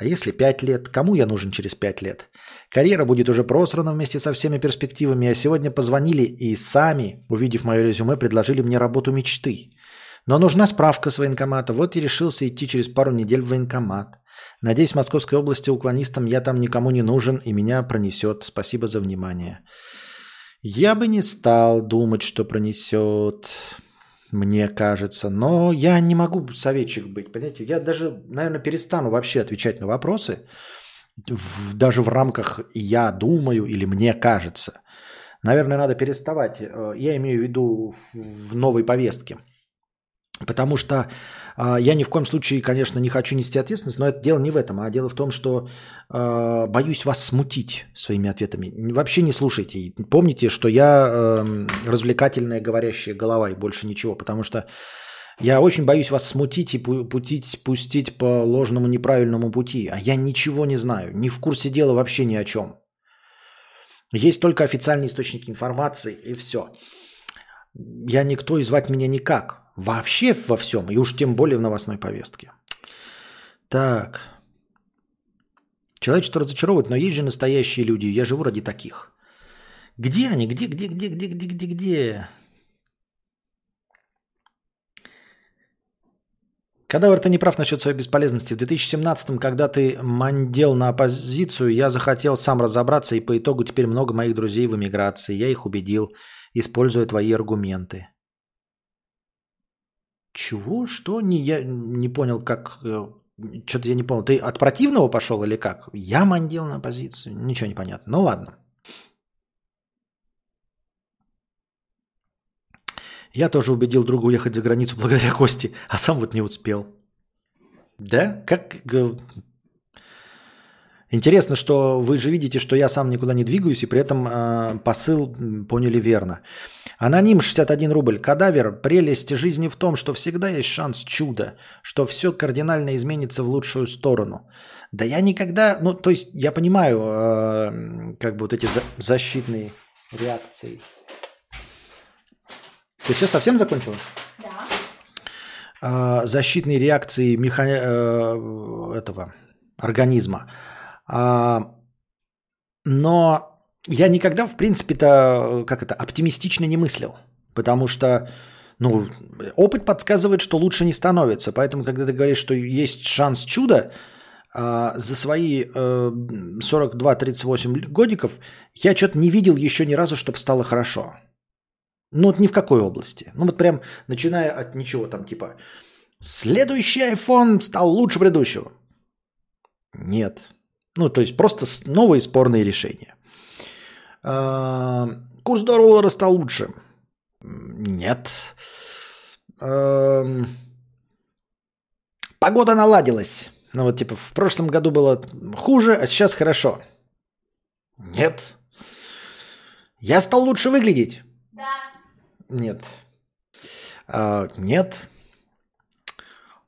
А если пять лет? Кому я нужен через пять лет? Карьера будет уже просрана вместе со всеми перспективами, а сегодня позвонили и сами, увидев мое резюме, предложили мне работу мечты. Но нужна справка с военкомата. Вот и решился идти через пару недель в военкомат. Надеюсь, в Московской области уклонистам я там никому не нужен и меня пронесет. Спасибо за внимание. Я бы не стал думать, что пронесет мне кажется. Но я не могу советчик быть, понимаете? Я даже, наверное, перестану вообще отвечать на вопросы, в, даже в рамках «я думаю» или «мне кажется». Наверное, надо переставать. Э, я имею в виду в новой повестке. Потому что э, я ни в коем случае, конечно, не хочу нести ответственность, но это дело не в этом, а дело в том, что э, боюсь вас смутить своими ответами. Вообще не слушайте. Помните, что я э, развлекательная говорящая голова и больше ничего, потому что я очень боюсь вас смутить и путить, пустить по ложному неправильному пути. А я ничего не знаю, не в курсе дела вообще ни о чем. Есть только официальные источники информации, и все. Я никто и звать меня никак. Вообще во всем, и уж тем более в новостной повестке. Так. Человечество разочаровывает, но есть же настоящие люди, я живу ради таких. Где они? Где, где, где, где, где, где, где? Кадавр, ты не прав насчет своей бесполезности. В 2017-м, когда ты мандел на оппозицию, я захотел сам разобраться, и по итогу теперь много моих друзей в эмиграции. Я их убедил, используя твои аргументы. Чего? Что? Не, я не понял, как... Э, Что-то я не понял. Ты от противного пошел или как? Я мандел на оппозицию? Ничего не понятно. Ну ладно. Я тоже убедил друга уехать за границу благодаря Кости, а сам вот не успел. Да? Как... Интересно, что вы же видите, что я сам никуда не двигаюсь, и при этом э, посыл поняли верно. Аноним 61 рубль. Кадавер. Прелесть жизни в том, что всегда есть шанс чуда, что все кардинально изменится в лучшую сторону. Да я никогда... Ну, то есть я понимаю, э, как бы вот эти за- защитные реакции. Ты все совсем закончила? Да. защитные реакции меха... Э, этого организма. А, но я никогда, в принципе-то, как это, оптимистично не мыслил. Потому что, ну, опыт подсказывает, что лучше не становится. Поэтому, когда ты говоришь, что есть шанс чуда, а, за свои 42-38 э, годиков я что-то не видел еще ни разу, чтобы стало хорошо. Ну, вот ни в какой области. Ну, вот прям начиная от ничего там, типа, следующий iPhone стал лучше предыдущего. Нет. Ну, то есть просто новые спорные решения. А, курс доллара стал лучше. Нет. Погода наладилась. Ну вот типа в прошлом году было хуже, а сейчас хорошо. Нет. Я стал лучше выглядеть. Нет. А, нет.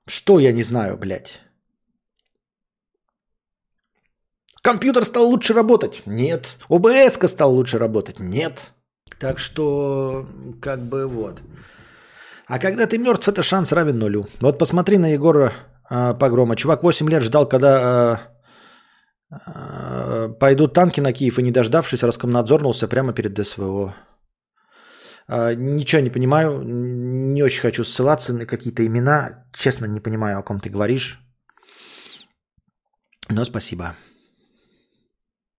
Что я не знаю, блядь? Компьютер стал лучше работать? Нет. ОБС стал лучше работать? Нет. Так что, как бы вот. А когда ты мертв, это шанс равен нулю. Вот посмотри на Егора э, Погрома. Чувак 8 лет ждал, когда э, э, пойдут танки на Киев, и не дождавшись, раскомнадзорнулся прямо перед СВО. А, ничего не понимаю, не очень хочу ссылаться на какие-то имена. Честно, не понимаю, о ком ты говоришь. Но спасибо.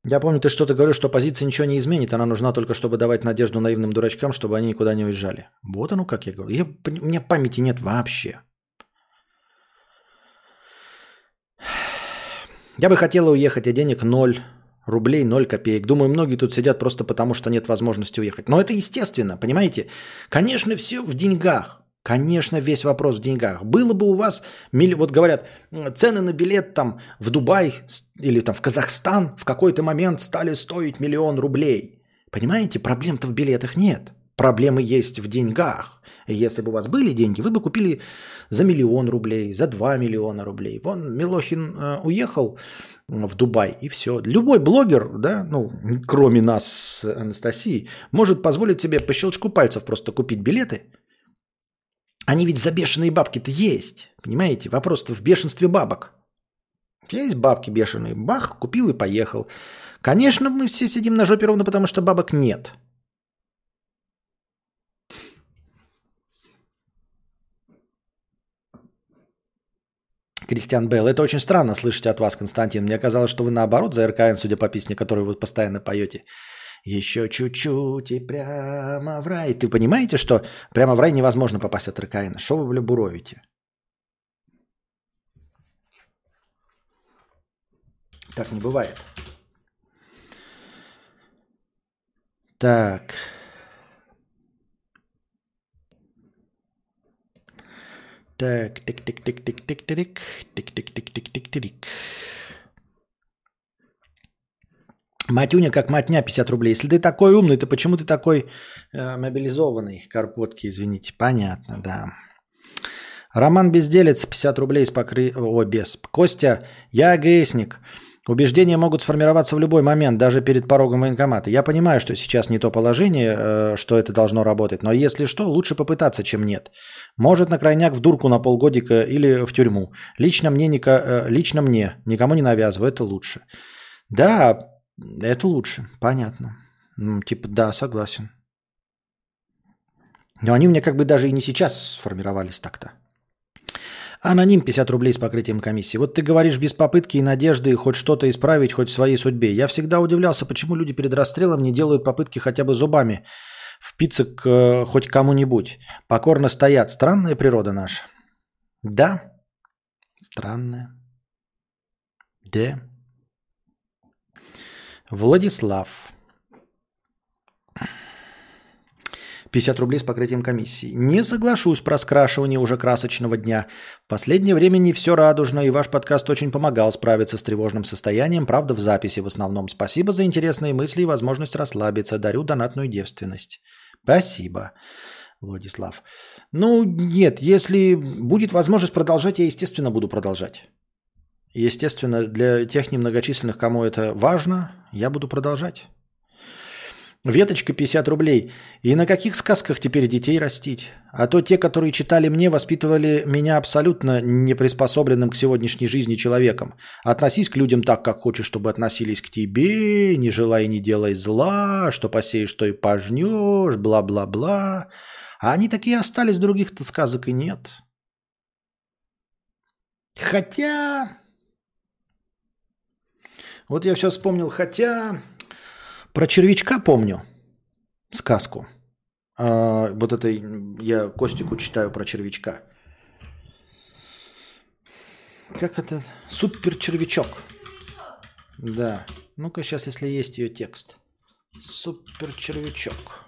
Я помню, ты что-то говорил, что оппозиция ничего не изменит, она нужна только, чтобы давать надежду наивным дурачкам, чтобы они никуда не уезжали. Вот оно как я говорю. Я, у меня памяти нет вообще. Я бы хотела уехать, а денег ноль рублей 0 копеек. Думаю, многие тут сидят просто потому, что нет возможности уехать. Но это естественно, понимаете? Конечно, все в деньгах. Конечно, весь вопрос в деньгах. Было бы у вас, вот говорят, цены на билет там в Дубай или там в Казахстан в какой-то момент стали стоить миллион рублей. Понимаете, проблем-то в билетах нет. Проблемы есть в деньгах. Если бы у вас были деньги, вы бы купили за миллион рублей, за два миллиона рублей. Вон Милохин э, уехал, в Дубай, и все. Любой блогер, да, ну, кроме нас с Анастасией, может позволить себе по щелчку пальцев просто купить билеты. Они ведь за бешеные бабки-то есть, понимаете? Вопрос-то в бешенстве бабок. Есть бабки бешеные, бах, купил и поехал. Конечно, мы все сидим на жопе ровно потому, что бабок нет – Кристиан Бейл. Это очень странно слышать от вас, Константин. Мне казалось, что вы наоборот за РКН, судя по песне, которую вы постоянно поете. Еще чуть-чуть и прямо в рай. Ты понимаете, что прямо в рай невозможно попасть от РКН? Что вы влюбуровите? Так не бывает. Так. Так, тик-тик-тик-тик-тик-тик, тик-тик-тик-тик-тик-тик. Матюня как матня 50 рублей. Если ты такой умный, то почему ты такой э, мобилизованный? Карпотки, извините. Понятно, да. Роман Безделец, 50 рублей с покры... О, без. Костя, я АГСник. Убеждения могут сформироваться в любой момент, даже перед порогом военкомата. Я понимаю, что сейчас не то положение, э, что это должно работать, но если что, лучше попытаться, чем нет. Может на крайняк в дурку на полгодика или в тюрьму. Лично мне, э, лично мне никому не навязываю, это лучше. Да, это лучше, понятно. Ну, типа, да, согласен. Но они у меня как бы даже и не сейчас сформировались так-то. Аноним 50 рублей с покрытием комиссии. Вот ты говоришь без попытки и надежды хоть что-то исправить хоть в своей судьбе. Я всегда удивлялся, почему люди перед расстрелом не делают попытки хотя бы зубами впиться к э, хоть кому-нибудь. Покорно стоят. Странная природа наша. Да, странная. Да. Владислав. 50 рублей с покрытием комиссии. Не соглашусь про скрашивание уже красочного дня. В последнее время не все радужно, и ваш подкаст очень помогал справиться с тревожным состоянием, правда, в записи в основном. Спасибо за интересные мысли и возможность расслабиться. Дарю донатную девственность. Спасибо, Владислав. Ну, нет, если будет возможность продолжать, я, естественно, буду продолжать. Естественно, для тех немногочисленных, кому это важно, я буду продолжать. Веточка 50 рублей. И на каких сказках теперь детей растить? А то те, которые читали мне, воспитывали меня абсолютно неприспособленным к сегодняшней жизни человеком. Относись к людям так, как хочешь, чтобы относились к тебе, не желай, не делай зла, что посеешь, то и пожнешь, бла-бла-бла. А они такие остались, других-то сказок и нет. Хотя... Вот я все вспомнил, хотя... Про червячка помню сказку. А, вот это я Костику читаю про червячка. Как это? Супер червячок. Да. Ну-ка сейчас, если есть ее текст. Супер червячок.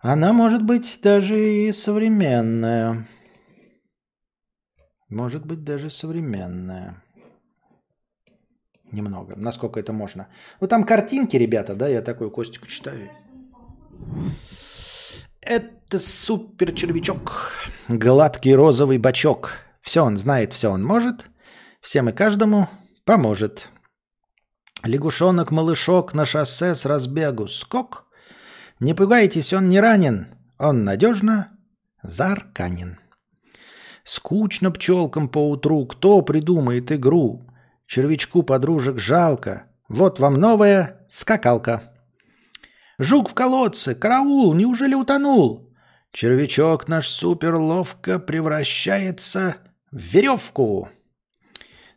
Она может быть даже и современная. Может быть даже современная немного, насколько это можно. Ну там картинки, ребята, да, я такой Костику читаю. Это супер червячок, гладкий розовый бачок. Все он знает, все он может, всем и каждому поможет. Лягушонок-малышок на шоссе с разбегу скок. Не пугайтесь, он не ранен, он надежно зарканен. Скучно пчелкам по утру, кто придумает игру? Червячку подружек жалко. Вот вам новая скакалка. Жук в колодце, караул, неужели утонул? Червячок наш супер ловко превращается в веревку.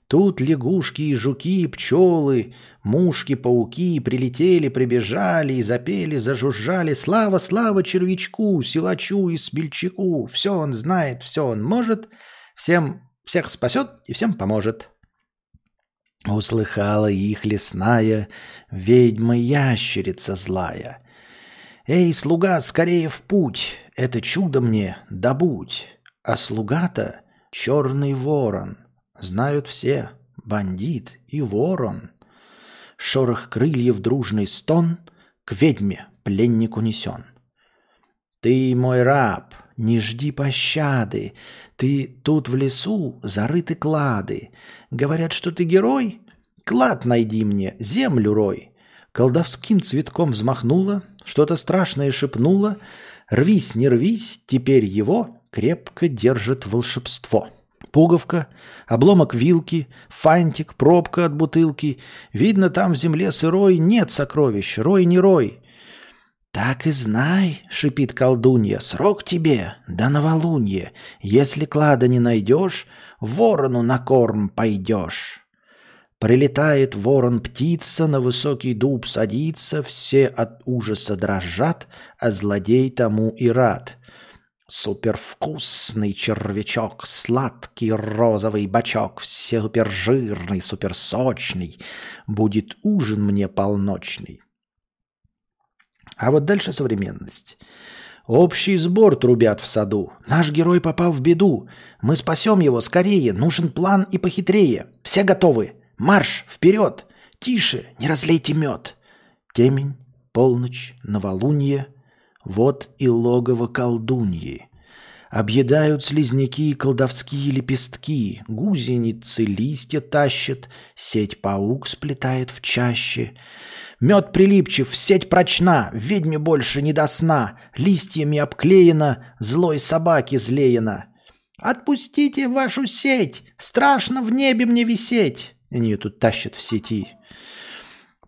Тут лягушки и жуки, и пчелы, мушки, пауки прилетели, прибежали и запели, зажужжали. Слава, слава червячку, силачу и смельчаку. Все он знает, все он может, всем всех спасет и всем поможет. Услыхала их лесная ведьма-ящерица злая. «Эй, слуга, скорее в путь, это чудо мне добудь!» А слуга-то черный ворон, знают все, бандит и ворон. Шорох крыльев дружный стон к ведьме пленнику несен. «Ты мой раб, не жди пощады. Ты тут в лесу зарыты клады. Говорят, что ты герой? Клад найди мне, землю рой. Колдовским цветком взмахнула, что-то страшное шепнула. Рвись, не рвись, теперь его крепко держит волшебство. Пуговка, обломок вилки, фантик, пробка от бутылки. Видно, там в земле сырой нет сокровищ, рой не рой. «Так и знай», — шипит колдунья, — «срок тебе, да новолунье. Если клада не найдешь, ворону на корм пойдешь». Прилетает ворон-птица, на высокий дуб садится, все от ужаса дрожат, а злодей тому и рад. Супервкусный червячок, сладкий розовый бачок, супержирный, суперсочный, будет ужин мне полночный. А вот дальше современность. Общий сбор трубят в саду. Наш герой попал в беду. Мы спасем его скорее. Нужен план и похитрее. Все готовы. Марш, вперед. Тише, не разлейте мед. Темень, полночь, новолунье. Вот и логово колдуньи. Объедают слизняки и колдовские лепестки, Гусеницы листья тащат, Сеть паук сплетает в чаще. Мед прилипчив, сеть прочна, Ведьме больше не до сна, Листьями обклеена, Злой собаки злеена. «Отпустите вашу сеть! Страшно в небе мне висеть!» Они ее тут тащат в сети.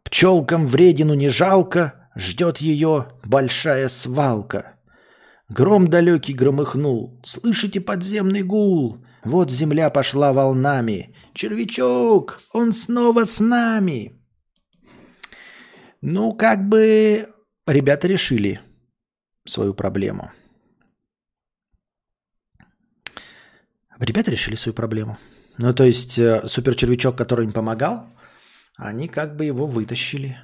Пчелкам вредину не жалко, Ждет ее большая свалка. Гром далекий громыхнул. Слышите подземный гул? Вот земля пошла волнами. Червячок, он снова с нами. Ну, как бы ребята решили свою проблему. Ребята решили свою проблему. Ну, то есть э, суперчервячок, который им помогал, они как бы его вытащили.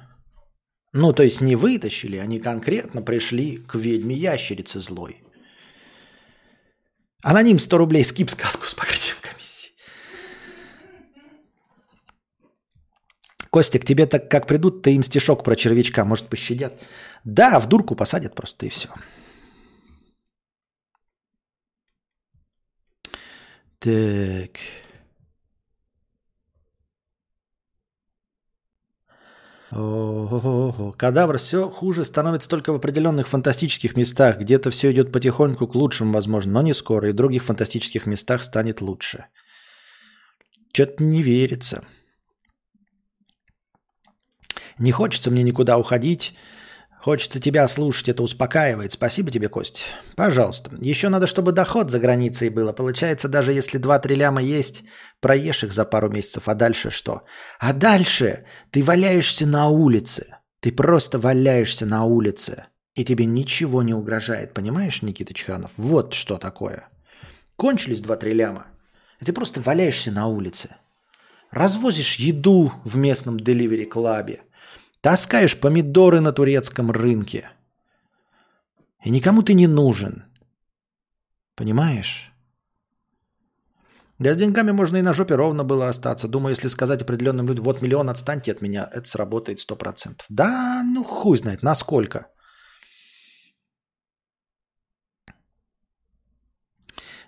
Ну, то есть не вытащили, они конкретно пришли к ведьме ящерице злой. Аноним 100 рублей, скип сказку с покрытием комиссии. Костик, тебе так как придут, ты им стишок про червячка, может, пощадят? Да, в дурку посадят просто и все. Так. О-о-о-о. Кадавр все хуже становится только в определенных фантастических местах. Где-то все идет потихоньку к лучшему, возможно, но не скоро. И в других фантастических местах станет лучше. Что-то не верится. Не хочется мне никуда уходить. Хочется тебя слушать, это успокаивает. Спасибо тебе, Кость. Пожалуйста. Еще надо, чтобы доход за границей было. Получается, даже если 2-3 ляма есть, проешь их за пару месяцев, а дальше что? А дальше ты валяешься на улице. Ты просто валяешься на улице. И тебе ничего не угрожает. Понимаешь, Никита Чеханов? Вот что такое. Кончились 2-3 ляма. И ты просто валяешься на улице. Развозишь еду в местном деливери-клабе Таскаешь помидоры на турецком рынке. И никому ты не нужен. Понимаешь? Да с деньгами можно и на жопе ровно было остаться. Думаю, если сказать определенным людям, вот миллион, отстаньте от меня, это сработает сто процентов. Да, ну хуй знает, насколько.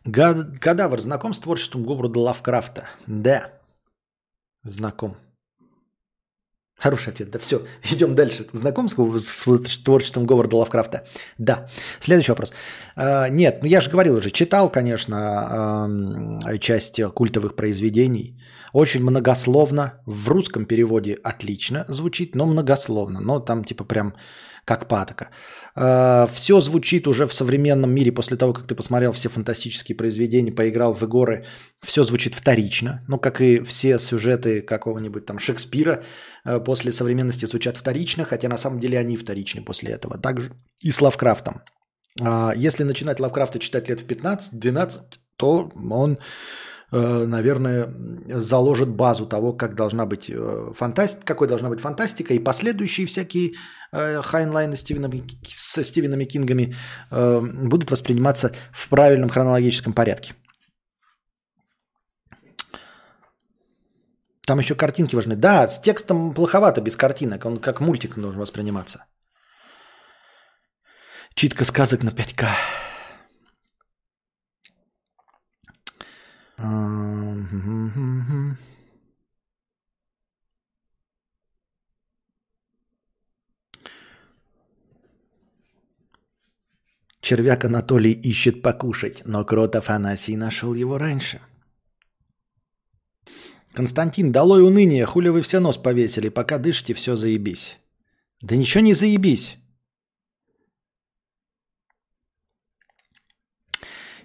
Кадавр знаком с творчеством Говарда Лавкрафта? Да, знаком. Хороший ответ. Да все, идем дальше. Знаком с, творчеством Говарда Лавкрафта? Да. Следующий вопрос. А, нет, ну я же говорил уже, читал, конечно, часть культовых произведений. Очень многословно. В русском переводе отлично звучит, но многословно. Но там типа прям как патока. Э, все звучит уже в современном мире после того, как ты посмотрел все фантастические произведения, поиграл в игры, все звучит вторично. Ну, как и все сюжеты какого-нибудь там Шекспира э, после современности звучат вторично, хотя на самом деле они вторичны после этого. Также и с Лавкрафтом. А, если начинать Лавкрафта читать лет в 15-12, то он Э, наверное, заложит базу того, как должна быть э, фантастика, какой должна быть фантастика, и последующие всякие э, Хайнлайны Стивенами, со Стивенами Кингами будут восприниматься в правильном хронологическом порядке. Там еще картинки важны. Да, с текстом плоховато, без картинок. Он как мультик должен восприниматься. Читка сказок на 5К. Червяк Анатолий ищет покушать, но крот Афанасий нашел его раньше. Константин, долой уныние, хули вы все нос повесили, пока дышите, все заебись. Да ничего не заебись.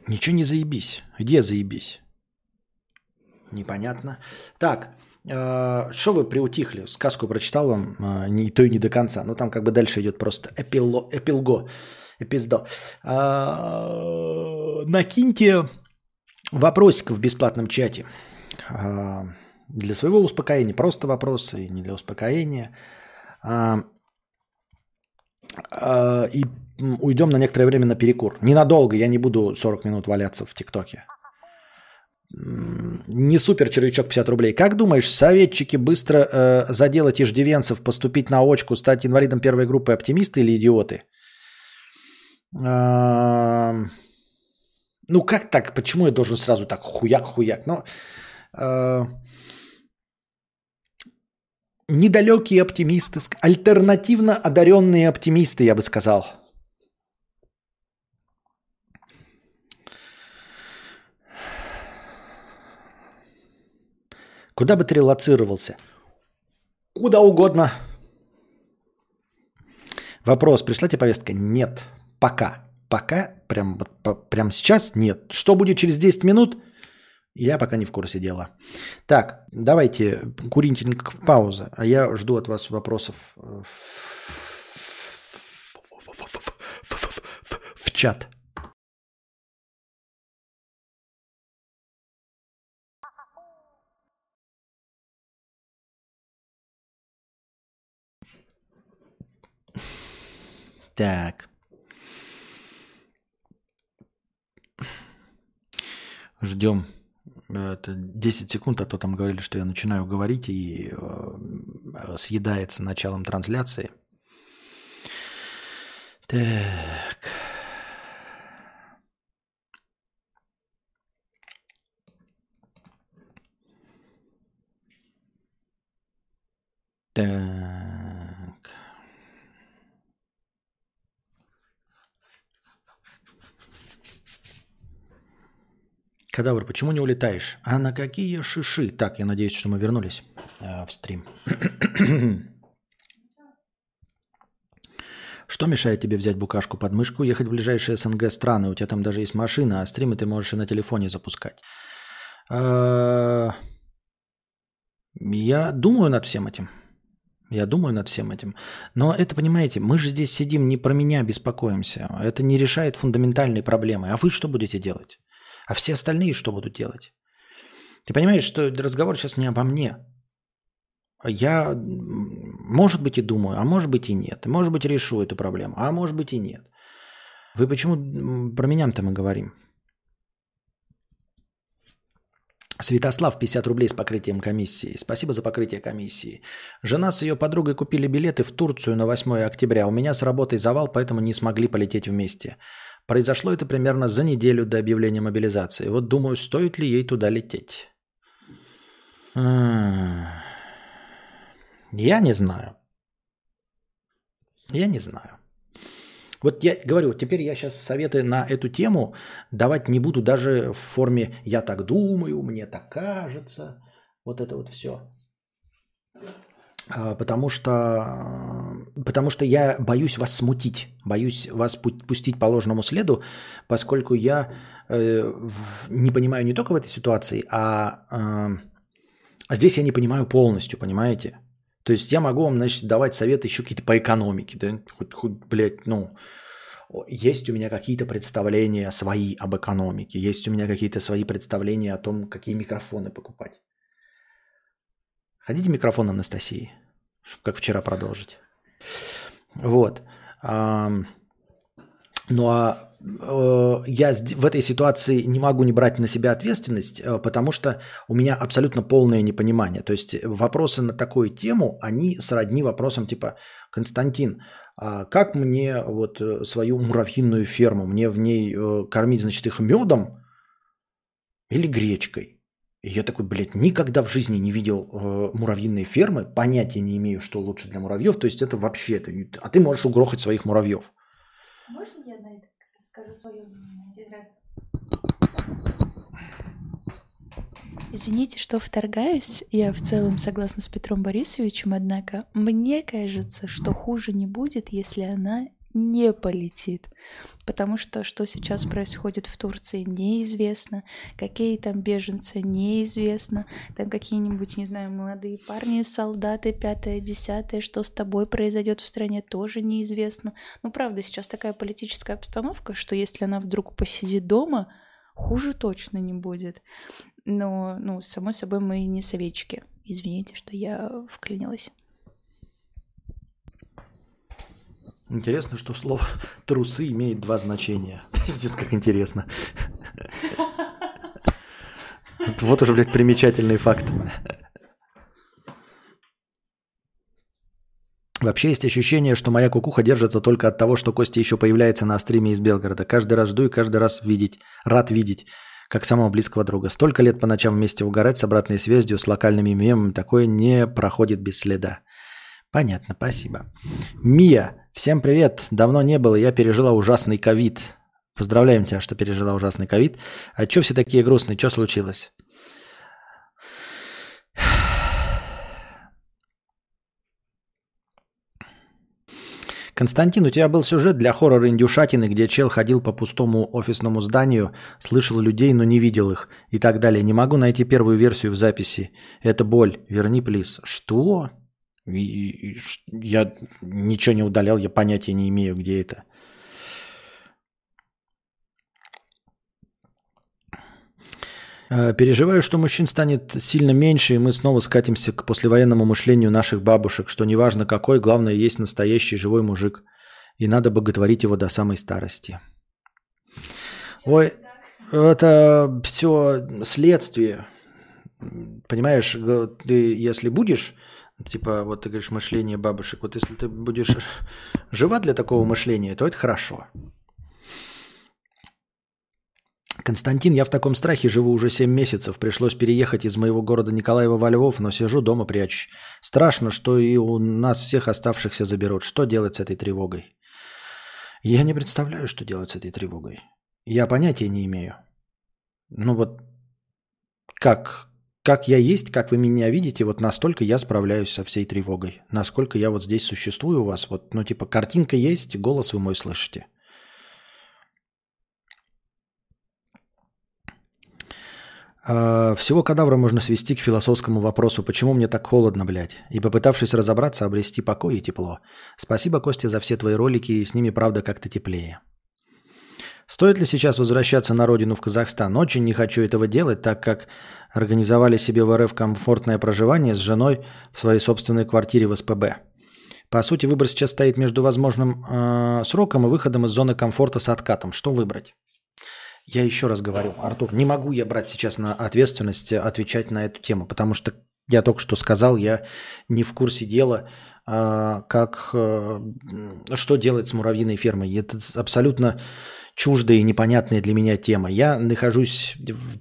Ничего не заебись. Где заебись? Непонятно. Так, э, что вы приутихли? Сказку прочитал вам, э, не то и не до конца. Но там как бы дальше идет просто эпило, эпилго, эпиздо. А, накиньте вопросик в бесплатном чате. А, для своего успокоения. Просто вопросы, не для успокоения. А, и уйдем на некоторое время на перекур. Ненадолго, я не буду 40 минут валяться в ТикТоке не супер червячок 50 рублей. Как думаешь, советчики быстро э, заделать иждивенцев, поступить на очку, стать инвалидом первой группы оптимисты или идиоты? Ну как так? Почему я должен сразу так хуяк-хуяк? Ну, э, недалекие оптимисты, альтернативно одаренные оптимисты, я бы сказал. Куда бы ты релацировался? Куда угодно. Вопрос, пришла тебе повестка? Нет. Пока. Пока, прям, прям сейчас нет. Что будет через 10 минут? Я пока не в курсе дела. Так, давайте, курительник пауза, а я жду от вас вопросов в чат. Так. Ждем. Это 10 секунд, а то там говорили, что я начинаю говорить и э, съедается началом трансляции. Так. Так. Кадавр, почему не улетаешь? А на какие шиши? Так, я надеюсь, что мы вернулись э, в стрим. Что мешает тебе взять букашку под мышку, ехать в ближайшие СНГ страны? У тебя там даже есть машина, а стримы ты можешь и на телефоне запускать. А, я думаю над всем этим. Я думаю над всем этим. Но это, понимаете, мы же здесь сидим, не про меня беспокоимся. Это не решает фундаментальные проблемы. А вы что будете делать? А все остальные что будут делать? Ты понимаешь, что разговор сейчас не обо мне. Я, может быть, и думаю, а может быть и нет. Может быть, решу эту проблему, а может быть и нет. Вы почему про меня-то мы говорим? Святослав, 50 рублей с покрытием комиссии. Спасибо за покрытие комиссии. Жена с ее подругой купили билеты в Турцию на 8 октября. У меня с работой завал, поэтому не смогли полететь вместе. Произошло это примерно за неделю до объявления мобилизации. Вот думаю, стоит ли ей туда лететь. Я не знаю. Я не знаю. Вот я говорю, теперь я сейчас советы на эту тему давать не буду даже в форме «я так думаю», «мне так кажется». Вот это вот все. А, потому что, потому что я боюсь вас смутить, боюсь вас пустить по ложному следу, поскольку я э, не понимаю не только в этой ситуации, а, э, а здесь я не понимаю полностью, понимаете? То есть я могу вам, значит, давать советы еще какие-то по экономике, да, хоть, хоть, блядь, ну, есть у меня какие-то представления свои об экономике, есть у меня какие-то свои представления о том, какие микрофоны покупать. Хотите микрофон Анастасии? Как вчера продолжить. Вот. Ну а э, я в этой ситуации не могу не брать на себя ответственность, э, потому что у меня абсолютно полное непонимание. То есть вопросы на такую тему, они сродни вопросам типа «Константин, а как мне вот э, свою муравьиную ферму, мне в ней кормить, значит, их медом или гречкой?» И я такой, блядь, никогда в жизни не видел э, муравьиные фермы, понятия не имею, что лучше для муравьев. То есть это вообще, это, а ты можешь угрохать своих муравьев. Можно я на это скажу свое один раз? Извините, что вторгаюсь. Я в целом согласна с Петром Борисовичем, однако мне кажется, что хуже не будет, если она не полетит. Потому что что сейчас происходит в Турции, неизвестно. Какие там беженцы, неизвестно. Там какие-нибудь, не знаю, молодые парни, солдаты, пятое, десятое. Что с тобой произойдет в стране, тоже неизвестно. Ну, правда, сейчас такая политическая обстановка, что если она вдруг посидит дома, хуже точно не будет. Но, ну, само собой, мы не советчики. Извините, что я вклинилась. Интересно, что слово трусы имеет два значения. Пиздец, как интересно. Вот уже, блядь, примечательный факт. Вообще есть ощущение, что моя кукуха держится только от того, что Костя еще появляется на стриме из Белгорода. Каждый раз жду и каждый раз видеть, рад видеть, как самого близкого друга. Столько лет по ночам вместе угорать с обратной связью, с локальными мемами, такое не проходит без следа. Понятно, спасибо. Мия, всем привет. Давно не было, я пережила ужасный ковид. Поздравляем тебя, что пережила ужасный ковид. А что все такие грустные? Что случилось? Константин, у тебя был сюжет для хоррора индюшатины, где чел ходил по пустому офисному зданию, слышал людей, но не видел их и так далее. Не могу найти первую версию в записи. Это боль. Верни, плиз. Что? Я ничего не удалял, я понятия не имею, где это. Э, переживаю, что мужчин станет сильно меньше, и мы снова скатимся к послевоенному мышлению наших бабушек, что неважно какой, главное есть настоящий живой мужик, и надо боготворить его до самой старости. Ой, это все следствие. Понимаешь, ты если будешь, типа, вот ты говоришь, мышление бабушек, вот если ты будешь жива для такого мышления, то это хорошо. Константин, я в таком страхе живу уже 7 месяцев. Пришлось переехать из моего города Николаева во Львов, но сижу дома прячусь. Страшно, что и у нас всех оставшихся заберут. Что делать с этой тревогой? Я не представляю, что делать с этой тревогой. Я понятия не имею. Ну вот как, как я есть, как вы меня видите, вот настолько я справляюсь со всей тревогой. Насколько я вот здесь существую у вас. Вот, ну типа картинка есть, голос вы мой слышите. А, всего кадавра можно свести к философскому вопросу, почему мне так холодно, блядь, и попытавшись разобраться, обрести покой и тепло. Спасибо, Костя, за все твои ролики, и с ними, правда, как-то теплее. Стоит ли сейчас возвращаться на родину в Казахстан? Очень не хочу этого делать, так как организовали себе в РФ комфортное проживание с женой в своей собственной квартире в СПБ. По сути, выбор сейчас стоит между возможным э, сроком и выходом из зоны комфорта с откатом. Что выбрать? Я еще раз говорю, Артур, не могу я брать сейчас на ответственность отвечать на эту тему, потому что я только что сказал, я не в курсе дела, а, как, э, что делать с муравьиной фермой. Это абсолютно чуждая и непонятная для меня тема. Я нахожусь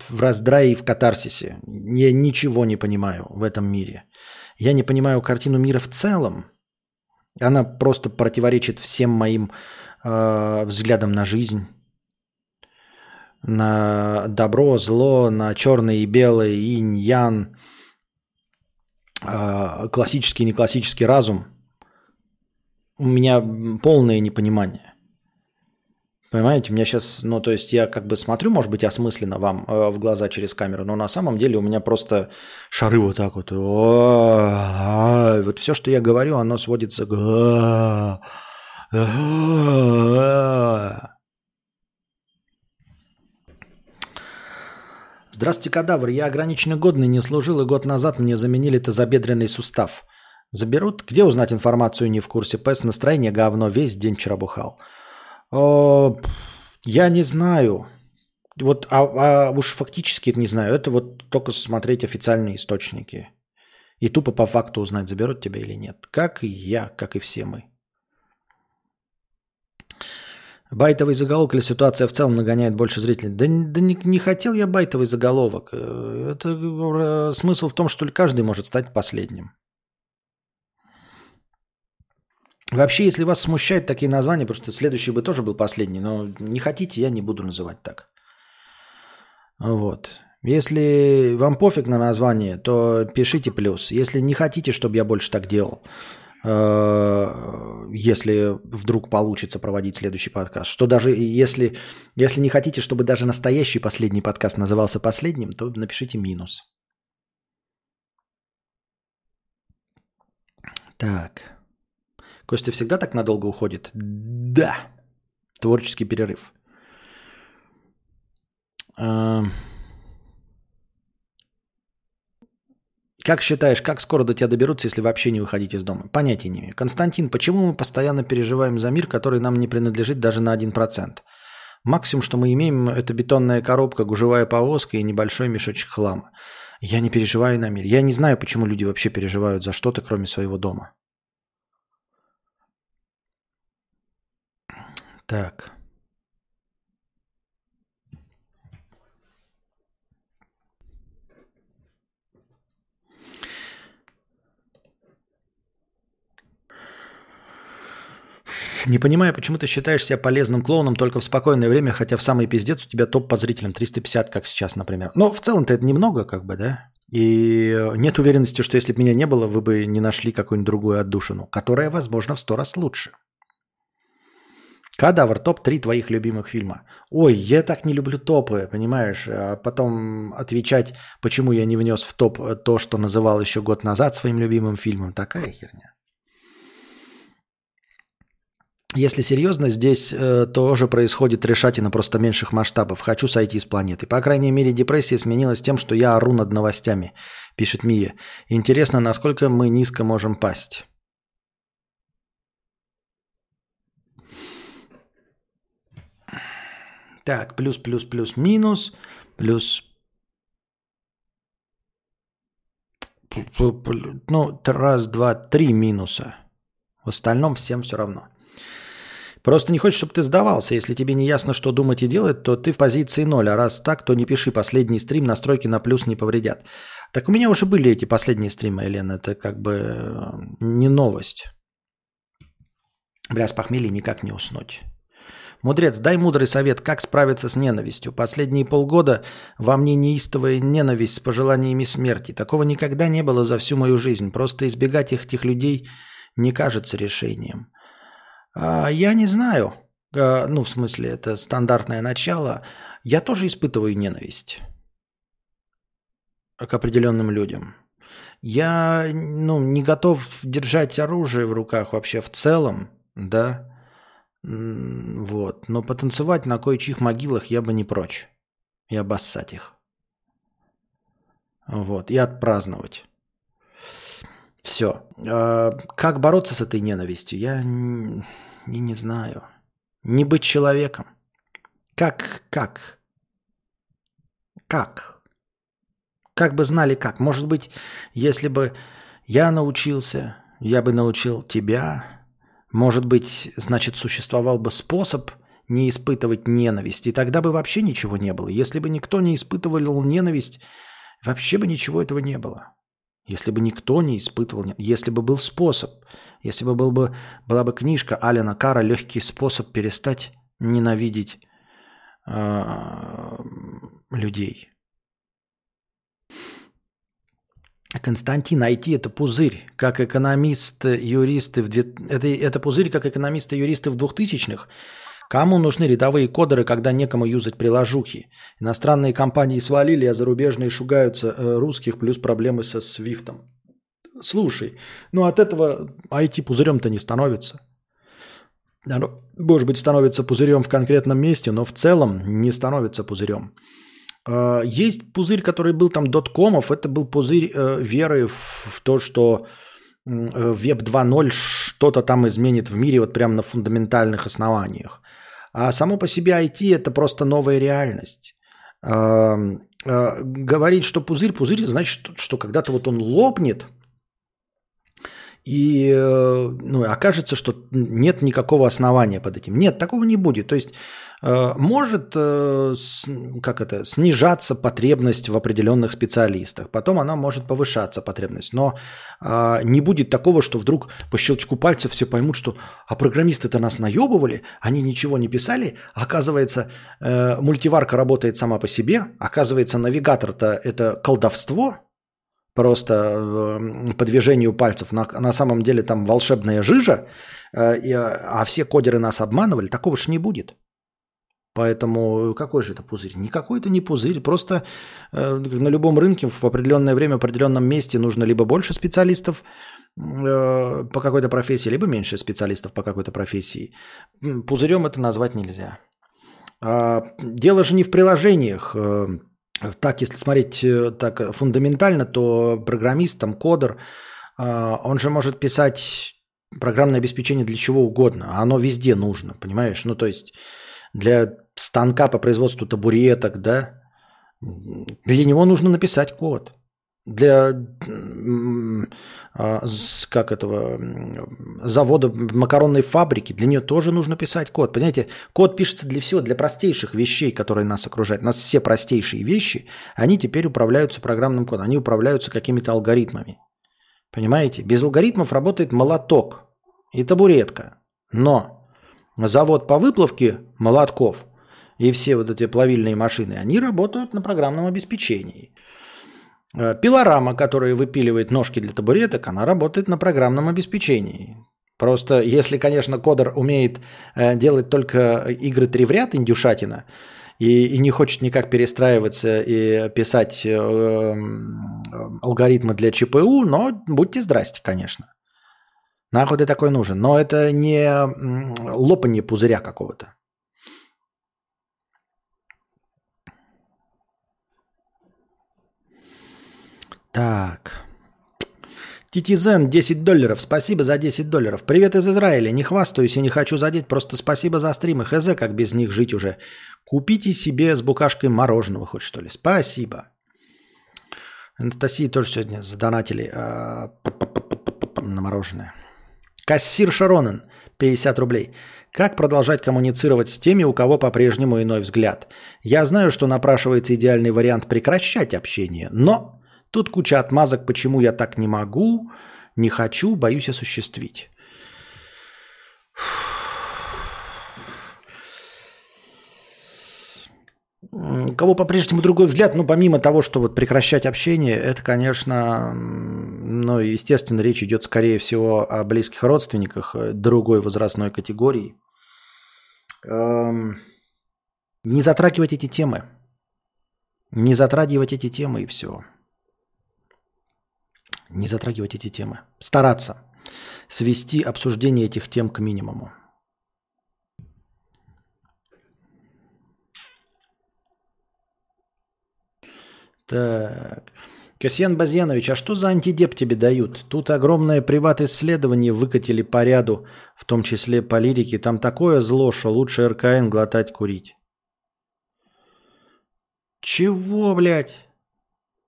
в раздрае и в катарсисе. Я ничего не понимаю в этом мире. Я не понимаю картину мира в целом. Она просто противоречит всем моим э, взглядам на жизнь на добро, зло, на черное и белое, инь-ян, а, классический и неклассический разум, у меня полное непонимание. Понимаете, у меня сейчас, ну, то есть я как бы смотрю, может быть, осмысленно вам э, в глаза через камеру, но на самом деле у меня просто шары вот так вот. Вот все, что я говорю, оно сводится к... Здравствуйте, кадавр. Я ограниченно годный, не служил, и год назад мне заменили тазобедренный сустав. Заберут? Где узнать информацию, не в курсе? ПЭС, настроение говно, весь день вчера бухал. О, я не знаю. Вот, а, а уж фактически это не знаю. Это вот только смотреть официальные источники. И тупо по факту узнать, заберут тебя или нет. Как и я, как и все мы. Байтовый заголовок или ситуация в целом нагоняет больше зрителей? Да, да не, не хотел я байтовый заголовок. Э, это э, смысл в том, что каждый может стать последним. Вообще, если вас смущают такие названия, просто следующий бы тоже был последний, но не хотите, я не буду называть так. Вот. Если вам пофиг на название, то пишите плюс. Если не хотите, чтобы я больше так делал, Э, если вдруг получится проводить следующий подкаст. Что даже если, если не хотите, чтобы даже настоящий последний подкаст назывался последним, то напишите минус. Так. Костя всегда так надолго уходит? Да. Творческий перерыв. Эм... Как считаешь, как скоро до тебя доберутся, если вообще не выходить из дома? Понятия не имею. Константин, почему мы постоянно переживаем за мир, который нам не принадлежит даже на 1%? Максимум, что мы имеем, это бетонная коробка, гужевая повозка и небольшой мешочек хлама. Я не переживаю на мир. Я не знаю, почему люди вообще переживают за что-то, кроме своего дома. Так. Не понимаю, почему ты считаешь себя полезным клоуном только в спокойное время, хотя в самый пиздец у тебя топ по зрителям 350, как сейчас, например. Но в целом-то это немного, как бы, да? И нет уверенности, что если бы меня не было, вы бы не нашли какую-нибудь другую отдушину, которая, возможно, в сто раз лучше. Кадавр, топ-3 твоих любимых фильма. Ой, я так не люблю топы, понимаешь? А потом отвечать, почему я не внес в топ то, что называл еще год назад своим любимым фильмом. Такая херня. Если серьезно, здесь э, тоже происходит решатина просто меньших масштабов. Хочу сойти с планеты. По крайней мере, депрессия сменилась тем, что я ору над новостями, пишет Мия. Интересно, насколько мы низко можем пасть. Так, плюс, плюс, плюс, минус, плюс... Ну, раз, два, три минуса. В остальном всем все равно. Просто не хочешь, чтобы ты сдавался. Если тебе не ясно, что думать и делать, то ты в позиции ноль. А раз так, то не пиши. Последний стрим настройки на плюс не повредят. Так у меня уже были эти последние стримы, Елена. Это как бы э, не новость. Бля, с похмелья никак не уснуть. Мудрец, дай мудрый совет, как справиться с ненавистью. Последние полгода во мне неистовая ненависть с пожеланиями смерти. Такого никогда не было за всю мою жизнь. Просто избегать их, этих людей не кажется решением. А, я не знаю. А, ну, в смысле, это стандартное начало. Я тоже испытываю ненависть к определенным людям. Я ну, не готов держать оружие в руках вообще в целом, да. Вот. Но потанцевать на кое-чьих могилах я бы не прочь. И обоссать их. Вот. И отпраздновать. Все. А, как бороться с этой ненавистью? Я не, не знаю. Не быть человеком. Как? Как? Как? Как бы знали как? Может быть, если бы я научился, я бы научил тебя, может быть, значит, существовал бы способ не испытывать ненависть, и тогда бы вообще ничего не было. Если бы никто не испытывал ненависть, вообще бы ничего этого не было. Если бы никто не испытывал, если бы был способ, если бы, был бы была бы книжка Алина Кара «Легкий способ перестать ненавидеть э, людей». Константин, IT – это пузырь, как экономисты-юристы. В две... это, это пузырь, как экономисты-юристы в 2000-х. Кому нужны рядовые кодеры, когда некому юзать приложухи? Иностранные компании свалили, а зарубежные шугаются э, русских, плюс проблемы со свифтом. Слушай, ну от этого IT пузырем-то не становится. Оно, может быть, становится пузырем в конкретном месте, но в целом не становится пузырем. А, есть пузырь, который был там доткомов, это был пузырь э, веры в, то, что веб 2.0 что-то там изменит в мире вот прямо на фундаментальных основаниях. А само по себе IT это просто новая реальность. А, говорить, что пузырь, пузырь, значит, что когда-то вот он лопнет, и э, ну, окажется, что нет никакого основания под этим. Нет, такого не будет. То есть Э, может э, как это, снижаться потребность в определенных специалистах. Потом она может повышаться потребность. Но не будет такого, что вдруг по щелчку пальцев все поймут, что а программисты-то нас наебывали, они ничего не писали. Оказывается, мультиварка работает сама по себе. Оказывается, навигатор-то это колдовство, просто по движению пальцев. На, на самом деле там волшебная жижа, а все кодеры нас обманывали. Такого же не будет. Поэтому какой же это пузырь? Никакой это не пузырь. Просто э, на любом рынке в определенное время, в определенном месте нужно либо больше специалистов э, по какой-то профессии, либо меньше специалистов по какой-то профессии. Пузырем это назвать нельзя. А, дело же не в приложениях. Э, так, если смотреть э, так фундаментально, то программист, там, кодер, э, он же может писать программное обеспечение для чего угодно. А оно везде нужно, понимаешь? Ну, то есть для станка по производству табуреток, да, для него нужно написать код. Для а, как этого завода макаронной фабрики, для нее тоже нужно писать код. Понимаете, код пишется для всего, для простейших вещей, которые нас окружают. Нас все простейшие вещи, они теперь управляются программным кодом, они управляются какими-то алгоритмами. Понимаете? Без алгоритмов работает молоток и табуретка. Но завод по выплавке молотков и все вот эти плавильные машины, они работают на программном обеспечении. Э, пилорама, которая выпиливает ножки для табуреток, она работает на программном обеспечении. Просто если, конечно, кодер умеет э, делать только игры три в ряд индюшатина, и, и не хочет никак перестраиваться и писать э, алгоритмы для ЧПУ, но будьте здрасте, конечно. Нахуй ты такой нужен. Но это не лопанье пузыря какого-то. Так. Титизен 10 долларов. Спасибо за 10 долларов. Привет из Израиля. Не хвастаюсь и не хочу задеть. Просто спасибо за стримы. Хз, как без них жить уже. Купите себе с букашкой мороженого хоть что ли. Спасибо. Анастасии тоже сегодня задонатили а, на мороженое. Кассир Шаронен. 50 рублей. Как продолжать коммуницировать с теми, у кого по-прежнему иной взгляд? Я знаю, что напрашивается идеальный вариант прекращать общение, но Тут куча отмазок, почему я так не могу, не хочу, боюсь осуществить. У кого по-прежнему другой взгляд, ну, помимо того, что вот прекращать общение, это, конечно, ну, естественно, речь идет, скорее всего, о близких родственниках э, другой возрастной категории. Эм, не затрагивать эти темы. Не затрагивать эти темы и все не затрагивать эти темы. Стараться свести обсуждение этих тем к минимуму. Так. Касьян Базьянович, а что за антидеп тебе дают? Тут огромное приват-исследование выкатили по ряду, в том числе по лирике. Там такое зло, что лучше РКН глотать курить. Чего, блядь?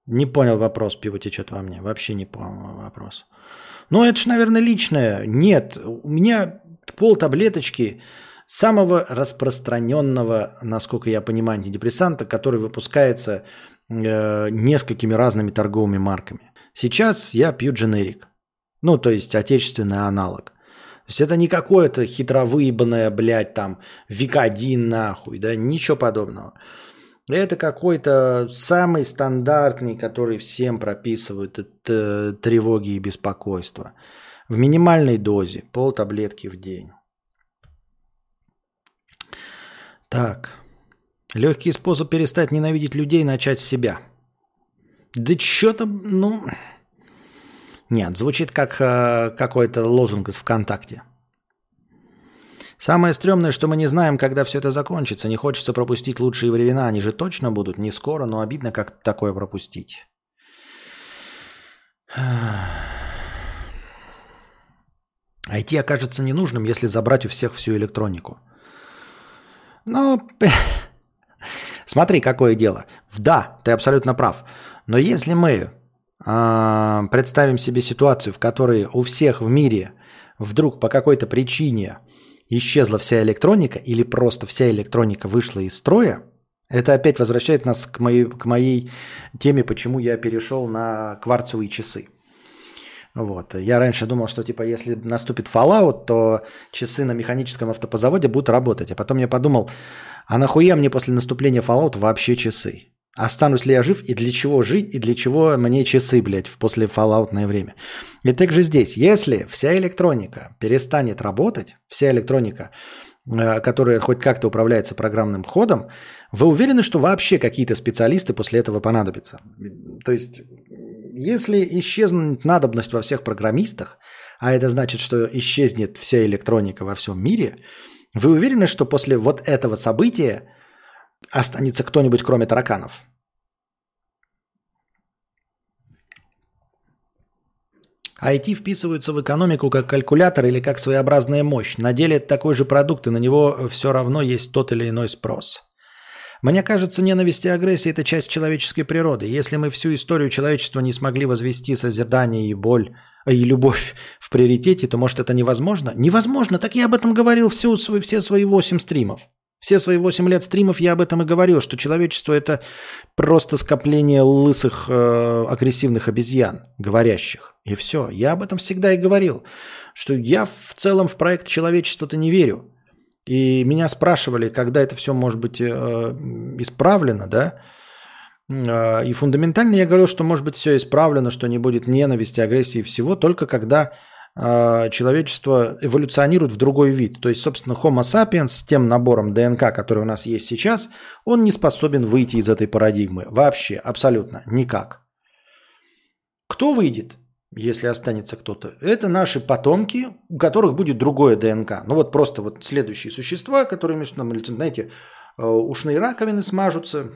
Не понял вопрос, пиво течет во мне. Вообще не понял вопрос. Ну, это же, наверное, личное. Нет, у меня пол таблеточки самого распространенного, насколько я понимаю, антидепрессанта, который выпускается э, несколькими разными торговыми марками. Сейчас я пью дженерик. Ну, то есть отечественный аналог. То есть это не какое-то хитровыебанное, блядь, там, Викодин нахуй, да, ничего подобного. Это какой-то самый стандартный, который всем прописывают это тревоги и беспокойства. В минимальной дозе, пол таблетки в день. Так. Легкий способ перестать ненавидеть людей – начать с себя. Да что-то, ну... Нет, звучит как э, какой-то лозунг из ВКонтакте. Самое стрёмное, что мы не знаем, когда все это закончится. Не хочется пропустить лучшие времена. Они же точно будут не скоро, но обидно как такое пропустить. IT окажется ненужным, если забрать у всех всю электронику. Ну, смотри, какое дело. Да, ты абсолютно прав. Но если мы э, представим себе ситуацию, в которой у всех в мире вдруг по какой-то причине исчезла вся электроника или просто вся электроника вышла из строя, это опять возвращает нас к моей, к моей теме, почему я перешел на кварцевые часы. Вот. Я раньше думал, что типа если наступит Fallout, то часы на механическом автопозаводе будут работать. А потом я подумал, а нахуя мне после наступления Fallout вообще часы? Останусь ли я жив и для чего жить, и для чего мне часы, блядь, в после фоллаутное время. И также здесь, если вся электроника перестанет работать, вся электроника, э, которая хоть как-то управляется программным ходом, вы уверены, что вообще какие-то специалисты после этого понадобятся? То есть, если исчезнет надобность во всех программистах, а это значит, что исчезнет вся электроника во всем мире, вы уверены, что после вот этого события останется кто-нибудь, кроме тараканов. IT вписываются в экономику как калькулятор или как своеобразная мощь. На деле это такой же продукт, и на него все равно есть тот или иной спрос. Мне кажется, ненависть и агрессия – это часть человеческой природы. Если мы всю историю человечества не смогли возвести созидание и боль, и любовь в приоритете, то может это невозможно? Невозможно, так я об этом говорил всю, все свои восемь стримов. Все свои 8 лет стримов я об этом и говорил, что человечество это просто скопление лысых э, агрессивных обезьян, говорящих. И все. Я об этом всегда и говорил, что я в целом в проект человечества-то не верю. И меня спрашивали, когда это все может быть э, исправлено, да? Э, и фундаментально я говорил, что может быть все исправлено, что не будет ненависти, агрессии всего, только когда человечество эволюционирует в другой вид. То есть, собственно, Homo sapiens с тем набором ДНК, который у нас есть сейчас, он не способен выйти из этой парадигмы. Вообще, абсолютно никак. Кто выйдет, если останется кто-то? Это наши потомки, у которых будет другое ДНК. Ну вот просто вот следующие существа, которые между нами, знаете, э, ушные раковины смажутся,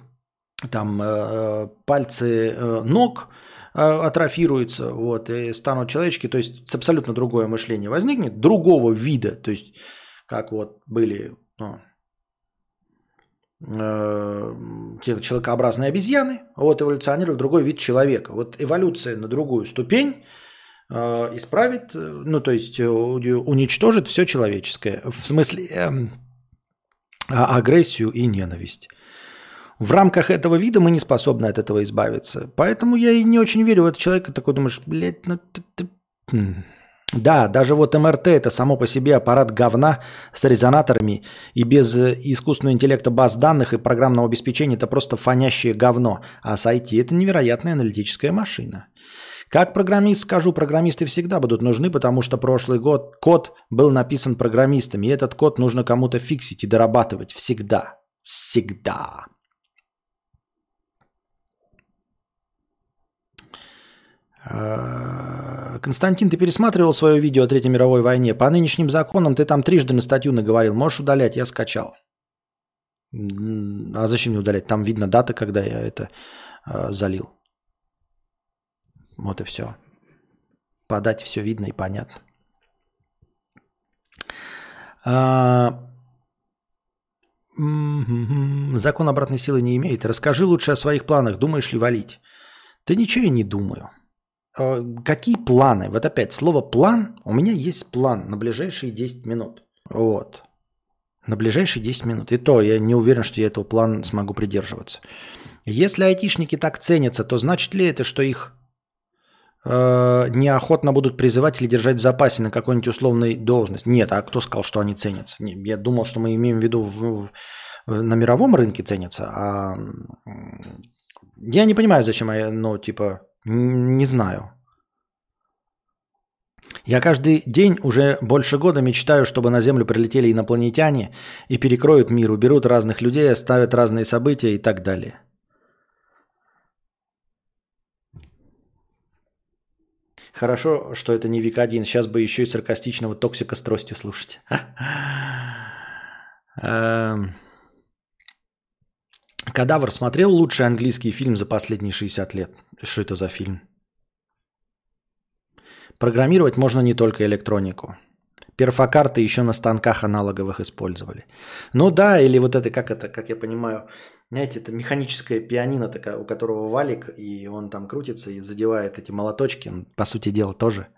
там э, пальцы э, ног – а, атрофируется, вот, и станут человечки, то есть абсолютно другое мышление возникнет, другого вида, то есть как вот были ну, э, человекообразные обезьяны, вот эволюционируют в другой вид человека. Вот эволюция на другую ступень э, исправит, ну то есть уничтожит все человеческое, в смысле э, агрессию и ненависть. В рамках этого вида мы не способны от этого избавиться. Поэтому я и не очень верю в этого человека. Такой думаешь, блядь, ну ты, ты... Хм. Да, даже вот МРТ это само по себе аппарат говна с резонаторами и без э, искусственного интеллекта баз данных и программного обеспечения это просто фонящее говно. А с IT это невероятная аналитическая машина. Как программист скажу, программисты всегда будут нужны, потому что прошлый год код был написан программистами, и этот код нужно кому-то фиксить и дорабатывать всегда. Всегда. Константин, ты пересматривал свое видео о Третьей мировой войне? По нынешним законам ты там трижды на статью наговорил. Можешь удалять, я скачал. А зачем мне удалять? Там видно дата, когда я это э, залил. Вот и все. Подать все видно и понятно. А... Закон обратной силы не имеет. Расскажи лучше о своих планах. Думаешь ли валить? Да ничего я не думаю. Э, какие планы? Вот опять слово план. У меня есть план на ближайшие 10 минут. Вот. На ближайшие 10 минут. И то я не уверен, что я этого плана смогу придерживаться. Если айтишники так ценятся, то значит ли это, что их э, неохотно будут призывать или держать в запасе на какой-нибудь условной должность? Нет, а кто сказал, что они ценятся? Не, я думал, что мы имеем в виду в, в, на мировом рынке ценятся, а я не понимаю, зачем, ну, типа, не знаю. Я каждый день уже больше года мечтаю, чтобы на Землю прилетели инопланетяне и перекроют мир, уберут разных людей, оставят разные события и так далее. Хорошо, что это не Вик 1. Сейчас бы еще и саркастичного токсика с тростью слушать. Кадавр смотрел лучший английский фильм за последние 60 лет. Что это за фильм? Программировать можно не только электронику. Перфокарты еще на станках аналоговых использовали. Ну да, или вот это, как это, как я понимаю, знаете, это механическая пианино, такая, у которого валик, и он там крутится и задевает эти молоточки. по сути дела, тоже.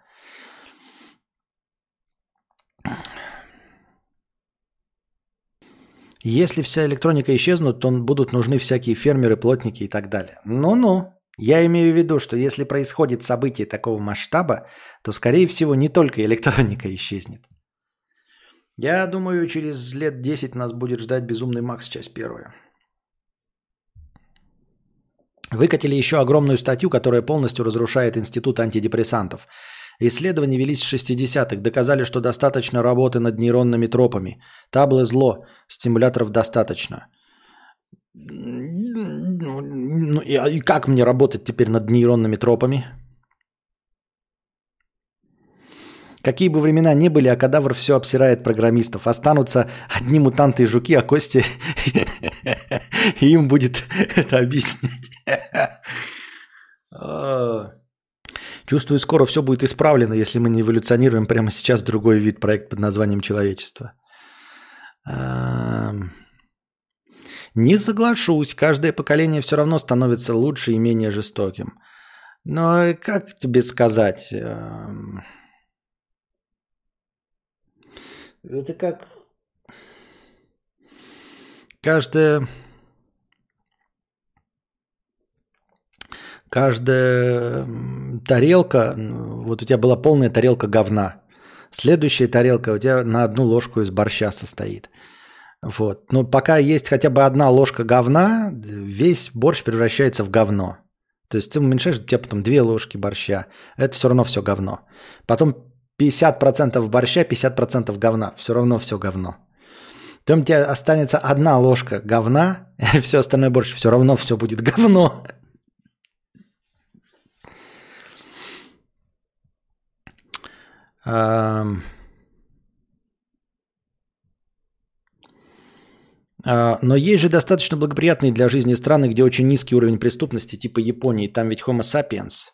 Если вся электроника исчезнут, то будут нужны всякие фермеры, плотники и так далее. Ну-ну. Я имею в виду, что если происходит событие такого масштаба, то, скорее всего, не только электроника исчезнет. Я думаю, через лет 10 нас будет ждать «Безумный Макс. Часть первая». Выкатили еще огромную статью, которая полностью разрушает институт антидепрессантов. Исследования велись с 60-х, доказали, что достаточно работы над нейронными тропами. Таблы зло, стимуляторов достаточно. Ну, и как мне работать теперь над нейронными тропами? Какие бы времена ни были, а кадавр все обсирает программистов. Останутся одни мутанты и жуки, а кости и им будет это объяснять. Чувствую, скоро все будет исправлено, если мы не эволюционируем прямо сейчас другой вид проект под названием человечество. Не соглашусь, каждое поколение все равно становится лучше и менее жестоким. Но как тебе сказать? Эм, это как... Каждая... Каждая тарелка, вот у тебя была полная тарелка говна. Следующая тарелка у тебя на одну ложку из борща состоит. Вот. Но пока есть хотя бы одна ложка говна, весь борщ превращается в говно. То есть ты уменьшаешь, у тебя потом две ложки борща. Это все равно все говно. Потом 50% борща, 50% говна. Все равно все говно. Потом у тебя останется одна ложка говна, и все остальное борщ, все равно все будет говно. Um... А, но есть же достаточно благоприятные для жизни страны, где очень низкий уровень преступности, типа Японии. Там ведь Homo sapiens.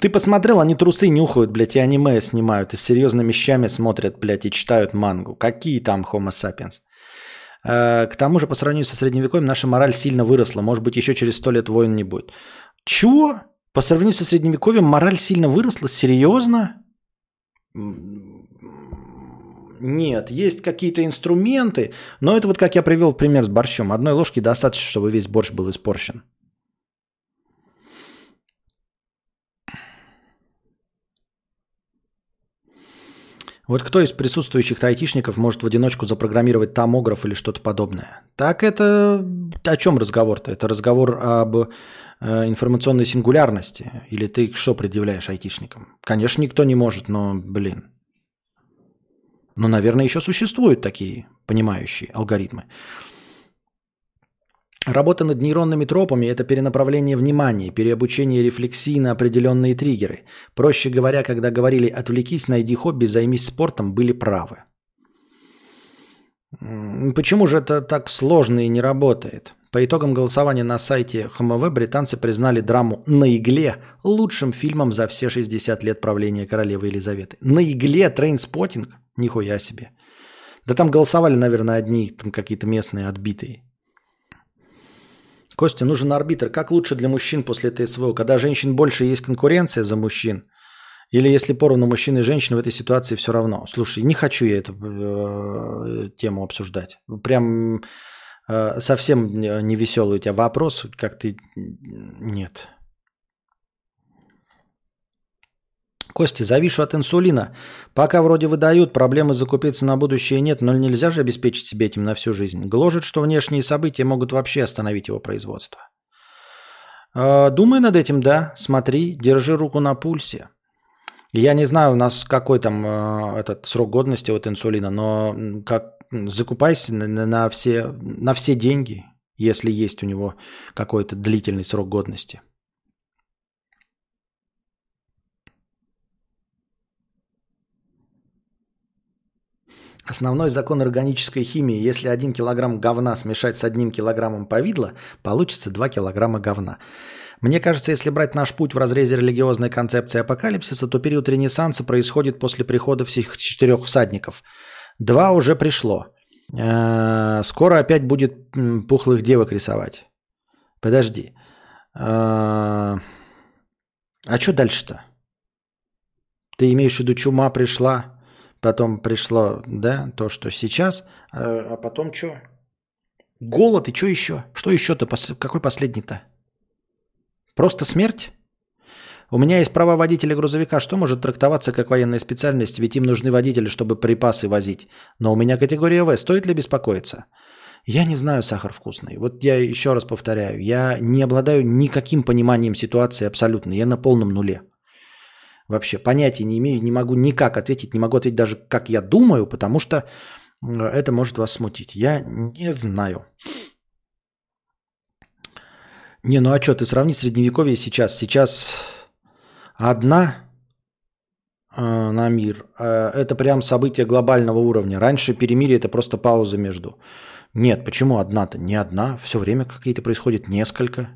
Ты посмотрел, они трусы нюхают, блядь, и аниме снимают, и с серьезными вещами смотрят, блядь, и читают мангу. Какие там Homo sapiens? А, к тому же, по сравнению со средневековьем, наша мораль сильно выросла. Может быть, еще через сто лет войн не будет. Чего? По сравнению со средневековьем мораль сильно выросла? Серьезно? Нет, есть какие-то инструменты, но это вот как я привел пример с борщом. Одной ложки достаточно, чтобы весь борщ был испорчен. Вот кто из присутствующих айтишников может в одиночку запрограммировать томограф или что-то подобное? Так это о чем разговор-то? Это разговор об информационной сингулярности? Или ты что предъявляешь айтишникам? Конечно, никто не может, но, блин. Но, наверное, еще существуют такие понимающие алгоритмы. Работа над нейронными тропами – это перенаправление внимания, переобучение рефлексии на определенные триггеры. Проще говоря, когда говорили «отвлекись, найди хобби, займись спортом», были правы. Почему же это так сложно и не работает? По итогам голосования на сайте HMV британцы признали драму «На игле» лучшим фильмом за все 60 лет правления королевы Елизаветы. «На игле» Trainspotting? Нихуя себе. Да там голосовали, наверное, одни там какие-то местные отбитые. Костя, нужен арбитр. Как лучше для мужчин после СВО? Когда женщин больше, есть конкуренция за мужчин? Или если поровну мужчин и женщин в этой ситуации все равно? Слушай, не хочу я эту э, тему обсуждать. Прям совсем не веселый у тебя вопрос, как ты... Нет. Костя, завишу от инсулина. Пока вроде выдают, проблемы закупиться на будущее нет, но нельзя же обеспечить себе этим на всю жизнь. Гложет, что внешние события могут вообще остановить его производство. А, думай над этим, да. Смотри, держи руку на пульсе. Я не знаю, у нас какой там э, этот срок годности от инсулина, но как закупайся на, на, все, на все деньги, если есть у него какой-то длительный срок годности. Основной закон органической химии. Если один килограмм говна смешать с одним килограммом повидла, получится 2 килограмма говна. Мне кажется, если брать наш путь в разрезе религиозной концепции апокалипсиса, то период Ренессанса происходит после прихода всех четырех всадников. Два уже пришло. Э, скоро опять будет пухлых девок рисовать. Подожди. Э, а что дальше-то? Ты имеешь в виду, чума пришла? Потом пришло, да, то, что сейчас. А, а потом что? Голод и что еще? Что еще-то? Какой последний-то? Просто смерть? У меня есть права водителя грузовика. Что может трактоваться как военная специальность? Ведь им нужны водители, чтобы припасы возить. Но у меня категория В. Стоит ли беспокоиться? Я не знаю, сахар вкусный. Вот я еще раз повторяю. Я не обладаю никаким пониманием ситуации абсолютно. Я на полном нуле. Вообще понятия не имею, не могу никак ответить, не могу ответить даже, как я думаю, потому что это может вас смутить. Я не знаю. Не, ну а что, ты сравни средневековье сейчас. Сейчас одна э, на мир. Э, это прям событие глобального уровня. Раньше перемирие это просто пауза между. Нет, почему одна-то? Не одна. Все время какие-то происходит несколько.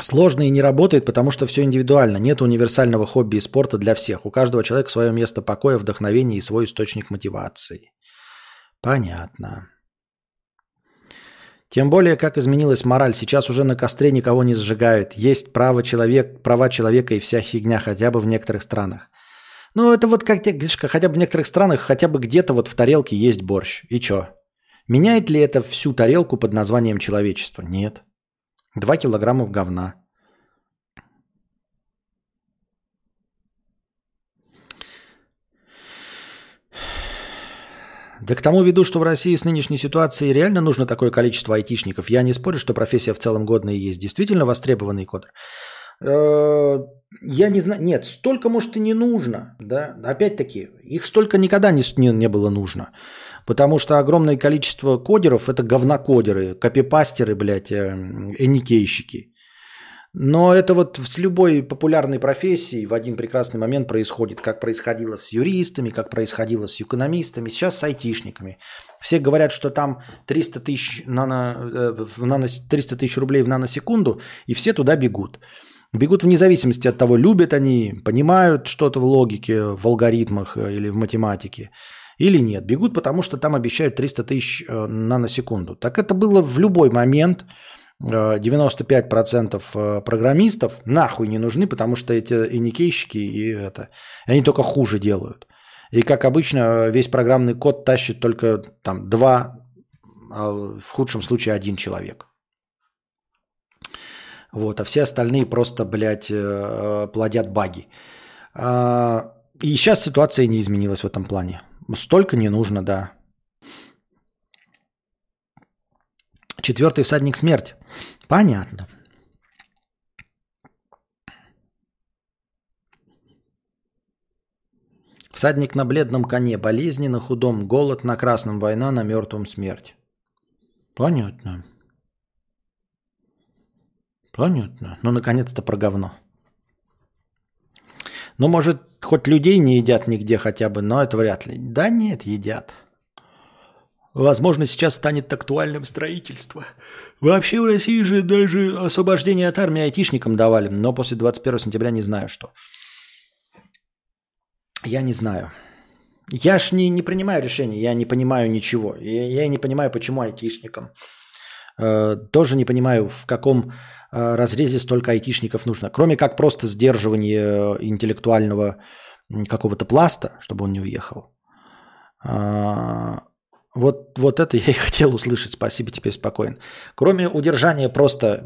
Сложно и не работает, потому что все индивидуально. Нет универсального хобби и спорта для всех. У каждого человека свое место покоя, вдохновения и свой источник мотивации. Понятно. Тем более, как изменилась мораль. Сейчас уже на костре никого не сжигают. Есть право человек, права человека и вся фигня, хотя бы в некоторых странах. Ну, это вот как говоришь, хотя бы в некоторых странах, хотя бы где-то вот в тарелке есть борщ. И чё? Меняет ли это всю тарелку под названием человечество? Нет. Два килограмма говна. Да к тому веду, что в России с нынешней ситуацией реально нужно такое количество айтишников. Я не спорю, что профессия в целом годная и есть. Действительно востребованный кодер. Э, я не знаю. Нет, столько, может, и не нужно. Да? Опять-таки, их столько никогда не, не, не было нужно. Потому что огромное количество кодеров – это говнокодеры, копипастеры, блядь, э, эникейщики. Но это вот с любой популярной профессией в один прекрасный момент происходит, как происходило с юристами, как происходило с экономистами, сейчас с айтишниками. Все говорят, что там 300 тысяч, нано, э, в нано, 300 тысяч рублей в наносекунду, и все туда бегут. Бегут вне зависимости от того, любят они, понимают что-то в логике, в алгоритмах э, или в математике или нет. Бегут, потому что там обещают 300 тысяч э, наносекунду. Так это было в любой момент – 95% э, программистов нахуй не нужны, потому что эти и никейщики, и это, они только хуже делают. И как обычно, весь программный код тащит только там два, а в худшем случае один человек. Вот, а все остальные просто, блядь, э, плодят баги. А, и сейчас ситуация не изменилась в этом плане. Столько не нужно, да. Четвертый всадник смерть. Понятно. Всадник на бледном коне, болезни на худом, голод на красном, война на мертвом, смерть. Понятно. Понятно. Ну, наконец-то про говно. Ну, может, хоть людей не едят нигде хотя бы, но это вряд ли. Да нет, едят. Возможно, сейчас станет актуальным строительство. Вообще в России же даже освобождение от армии айтишникам давали, но после 21 сентября не знаю что. Я не знаю. Я ж не, не принимаю решений, я не понимаю ничего. Я, я не понимаю, почему айтишникам. Э, тоже не понимаю, в каком э, разрезе столько айтишников нужно. Кроме как просто сдерживание интеллектуального какого-то пласта, чтобы он не уехал. А, вот, вот это я и хотел услышать. Спасибо, теперь спокоен. Кроме удержания просто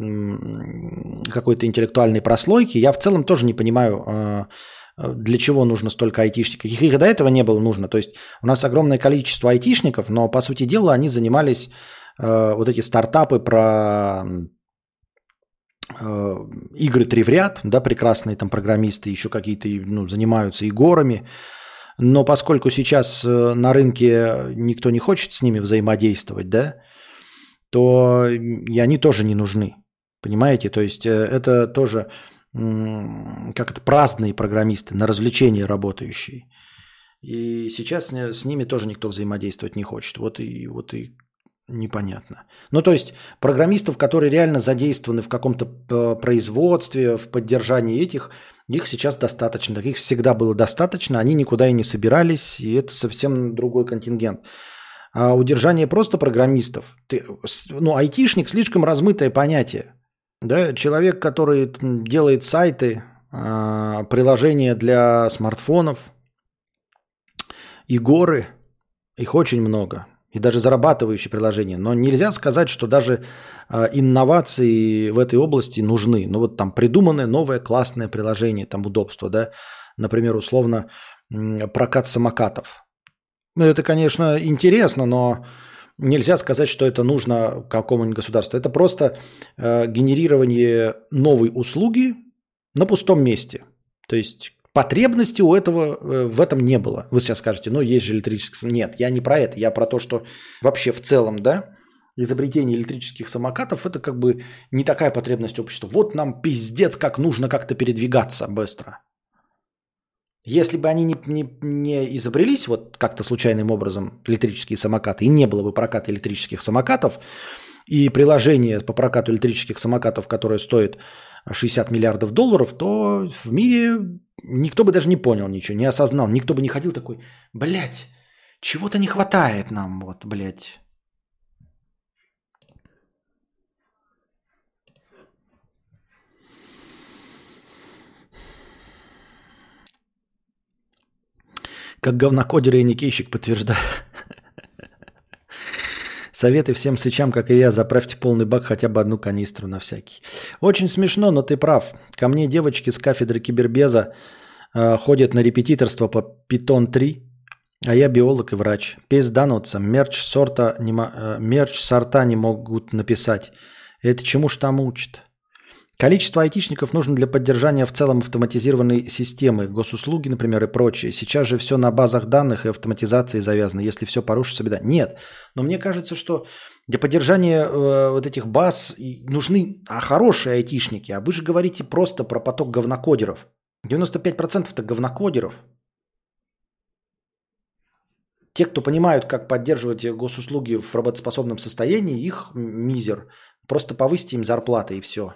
какой-то интеллектуальной прослойки, я в целом тоже не понимаю, а, для чего нужно столько айтишников. Их, их до этого не было нужно. То есть у нас огромное количество айтишников, но по сути дела они занимались а, вот эти стартапы про а, игры три в ряд, да, прекрасные там программисты еще какие-то ну, занимаются и горами, но поскольку сейчас э, на рынке никто не хочет с ними взаимодействовать, да, то и они тоже не нужны. Понимаете? То есть э, это тоже как это праздные программисты, на развлечения работающие. И сейчас с ними тоже никто взаимодействовать не хочет. Вот и, вот и непонятно. Ну, то есть программистов, которые реально задействованы в каком-то э, производстве, в поддержании этих, их сейчас достаточно, таких всегда было достаточно, они никуда и не собирались, и это совсем другой контингент. А удержание просто программистов, ты, ну, айтишник слишком размытое понятие. Да? Человек, который делает сайты, а, приложения для смартфонов, и горы, их очень много и даже зарабатывающие приложения. Но нельзя сказать, что даже инновации в этой области нужны. Ну вот там придуманное новое классное приложение, там удобство, да, например, условно прокат самокатов. Ну, это, конечно, интересно, но нельзя сказать, что это нужно какому-нибудь государству. Это просто э, генерирование новой услуги на пустом месте. То есть Потребности у этого э, в этом не было. Вы сейчас скажете, ну есть же электрический... Нет, я не про это. Я про то, что вообще в целом, да, изобретение электрических самокатов это как бы не такая потребность общества. Вот нам пиздец, как нужно как-то передвигаться быстро. Если бы они не, не, не изобрелись вот как-то случайным образом электрические самокаты, и не было бы проката электрических самокатов, и приложение по прокату электрических самокатов, которое стоит 60 миллиардов долларов, то в мире никто бы даже не понял ничего, не осознал. Никто бы не ходил такой, блядь, чего-то не хватает нам, вот, блядь. Как говнокодер и никейщик подтверждаю. Советы всем сычам, как и я, заправьте полный бак хотя бы одну канистру на всякий. Очень смешно, но ты прав. Ко мне девочки с кафедры кибербеза э, ходят на репетиторство по Python 3, а я биолог и врач. Пиздануться. Мерч, сорта не, э, мерч сорта не могут написать. Это чему ж там учат? Количество айтишников нужно для поддержания в целом автоматизированной системы, госуслуги, например, и прочее. Сейчас же все на базах данных и автоматизации завязано. Если все порушится, беда. Нет. Но мне кажется, что для поддержания э, вот этих баз нужны а хорошие айтишники. А вы же говорите просто про поток говнокодеров. 95% это говнокодеров. Те, кто понимают, как поддерживать госуслуги в работоспособном состоянии, их мизер. Просто повысьте им зарплаты и все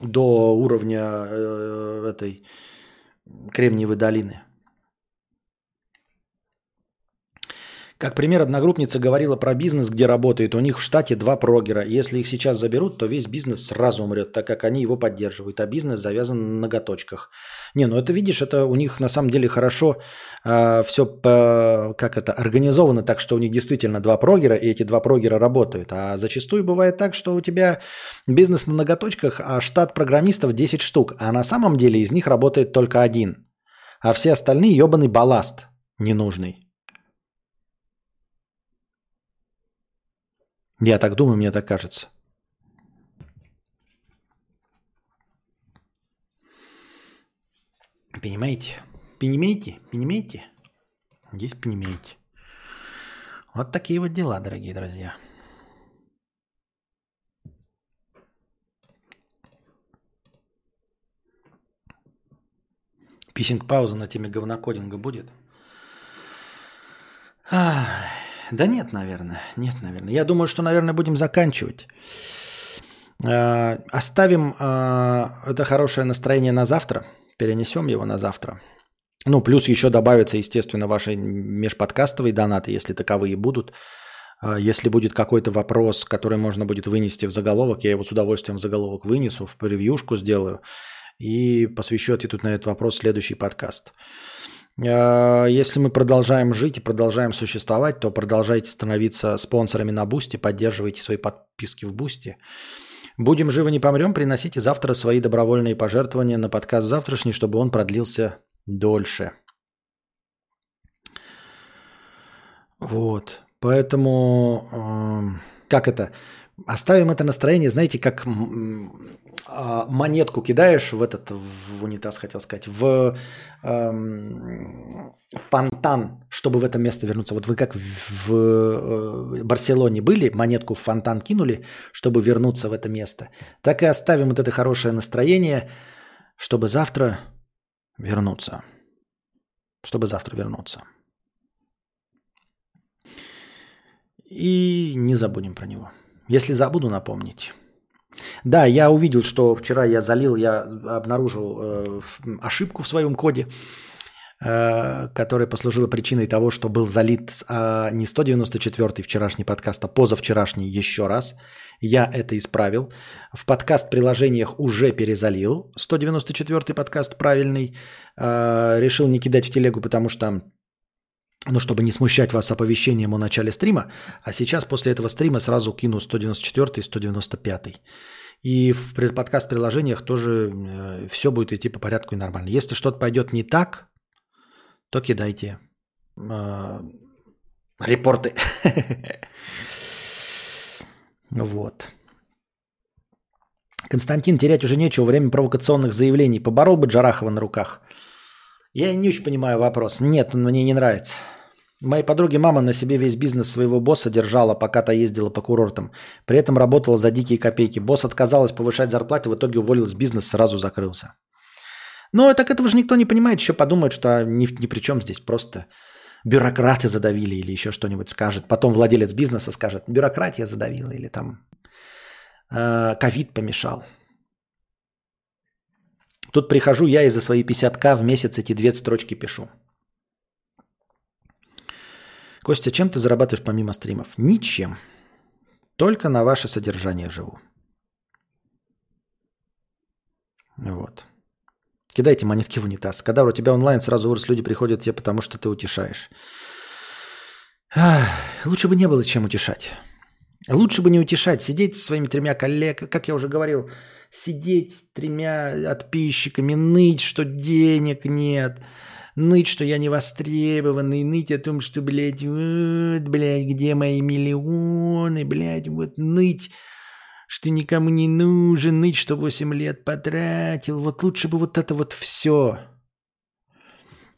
до уровня э, этой Кремниевой долины. Как пример, одногруппница говорила про бизнес, где работает. У них в штате два прогера. Если их сейчас заберут, то весь бизнес сразу умрет, так как они его поддерживают. А бизнес завязан на ноготочках. Не, ну это видишь, это у них на самом деле хорошо э, а, все по, как это организовано так, что у них действительно два прогера, и эти два прогера работают. А зачастую бывает так, что у тебя бизнес на ноготочках, а штат программистов 10 штук. А на самом деле из них работает только один. А все остальные ебаный балласт ненужный. Я так думаю, мне так кажется. Понимаете? Понимаете? Понимаете? Здесь понимаете. Вот такие вот дела, дорогие друзья. Писинг-пауза на теме говнокодинга будет? Ах. Да нет, наверное. Нет, наверное. Я думаю, что, наверное, будем заканчивать. Э, оставим э, это хорошее настроение на завтра. Перенесем его на завтра. Ну, плюс еще добавятся, естественно, ваши межподкастовые донаты, если таковые будут. Э, если будет какой-то вопрос, который можно будет вынести в заголовок, я его с удовольствием в заголовок вынесу, в превьюшку сделаю и посвящу ответу на этот вопрос следующий подкаст. А, если мы продолжаем жить и продолжаем существовать, то продолжайте становиться спонсорами на Boosty, поддерживайте свои подписки в Boosty. Будем живы, не помрем, приносите завтра свои добровольные пожертвования на подкаст завтрашний, чтобы он продлился дольше. Вот. Поэтому, как это? Оставим это настроение, знаете, как а, монетку кидаешь в этот, в унитаз, хотел сказать, в эм, фонтан, чтобы в это место вернуться. Вот вы как в, э, Барселоне были, монетку в фонтан кинули, чтобы вернуться в это место. Так и оставим вот это хорошее настроение, чтобы завтра вернуться. Чтобы завтра вернуться. И не забудем про него. Если забуду, напомнить. Да, я увидел, что вчера я залил, я обнаружил э, ошибку в своем коде, э, которая послужила причиной того, что был залит э, не 194-й вчерашний подкаст, а позавчерашний еще раз. Я это исправил. В подкаст-приложениях уже перезалил 194-й подкаст правильный. Э, решил не кидать в телегу, потому что ну, чтобы не смущать вас оповещением о начале стрима, а сейчас после этого стрима сразу кину 194 и 195. И в подкаст-приложениях тоже э, все будет идти по порядку и нормально. Если что-то пойдет не так, то кидайте э, репорты. Вот. Константин, терять уже нечего, время провокационных заявлений. Поборол бы Джарахова на руках. Я не очень понимаю вопрос. Нет, он мне не нравится. Моей подруге мама на себе весь бизнес своего босса держала, пока та ездила по курортам. При этом работала за дикие копейки. Босс отказалась повышать зарплаты, в итоге уволилась, бизнес сразу закрылся. Но так этого же никто не понимает, еще подумают, что ни, ни при чем здесь, просто бюрократы задавили или еще что-нибудь скажет. Потом владелец бизнеса скажет, бюрократия задавила или там э, ковид помешал. Тут прихожу я и за свои 50к в месяц эти две строчки пишу. Костя, чем ты зарабатываешь помимо стримов? Ничем. Только на ваше содержание живу. Вот. Кидайте монетки в унитаз. Когда у тебя онлайн сразу вырос, люди приходят тебе, потому что ты утешаешь. Ах, лучше бы не было чем утешать. Лучше бы не утешать, сидеть со своими тремя коллегами, как я уже говорил, сидеть с тремя подписчиками, ныть, что денег нет, ныть, что я не востребованный, ныть о том, что, блядь, вот, блядь, где мои миллионы, блядь, вот ныть, что никому не нужен, ныть, что 8 лет потратил. Вот лучше бы вот это вот все,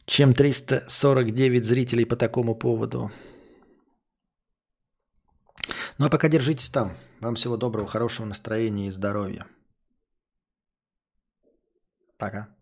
чем 349 зрителей по такому поводу. Ну а пока держитесь там. Вам всего доброго, хорошего настроения и здоровья. Пока.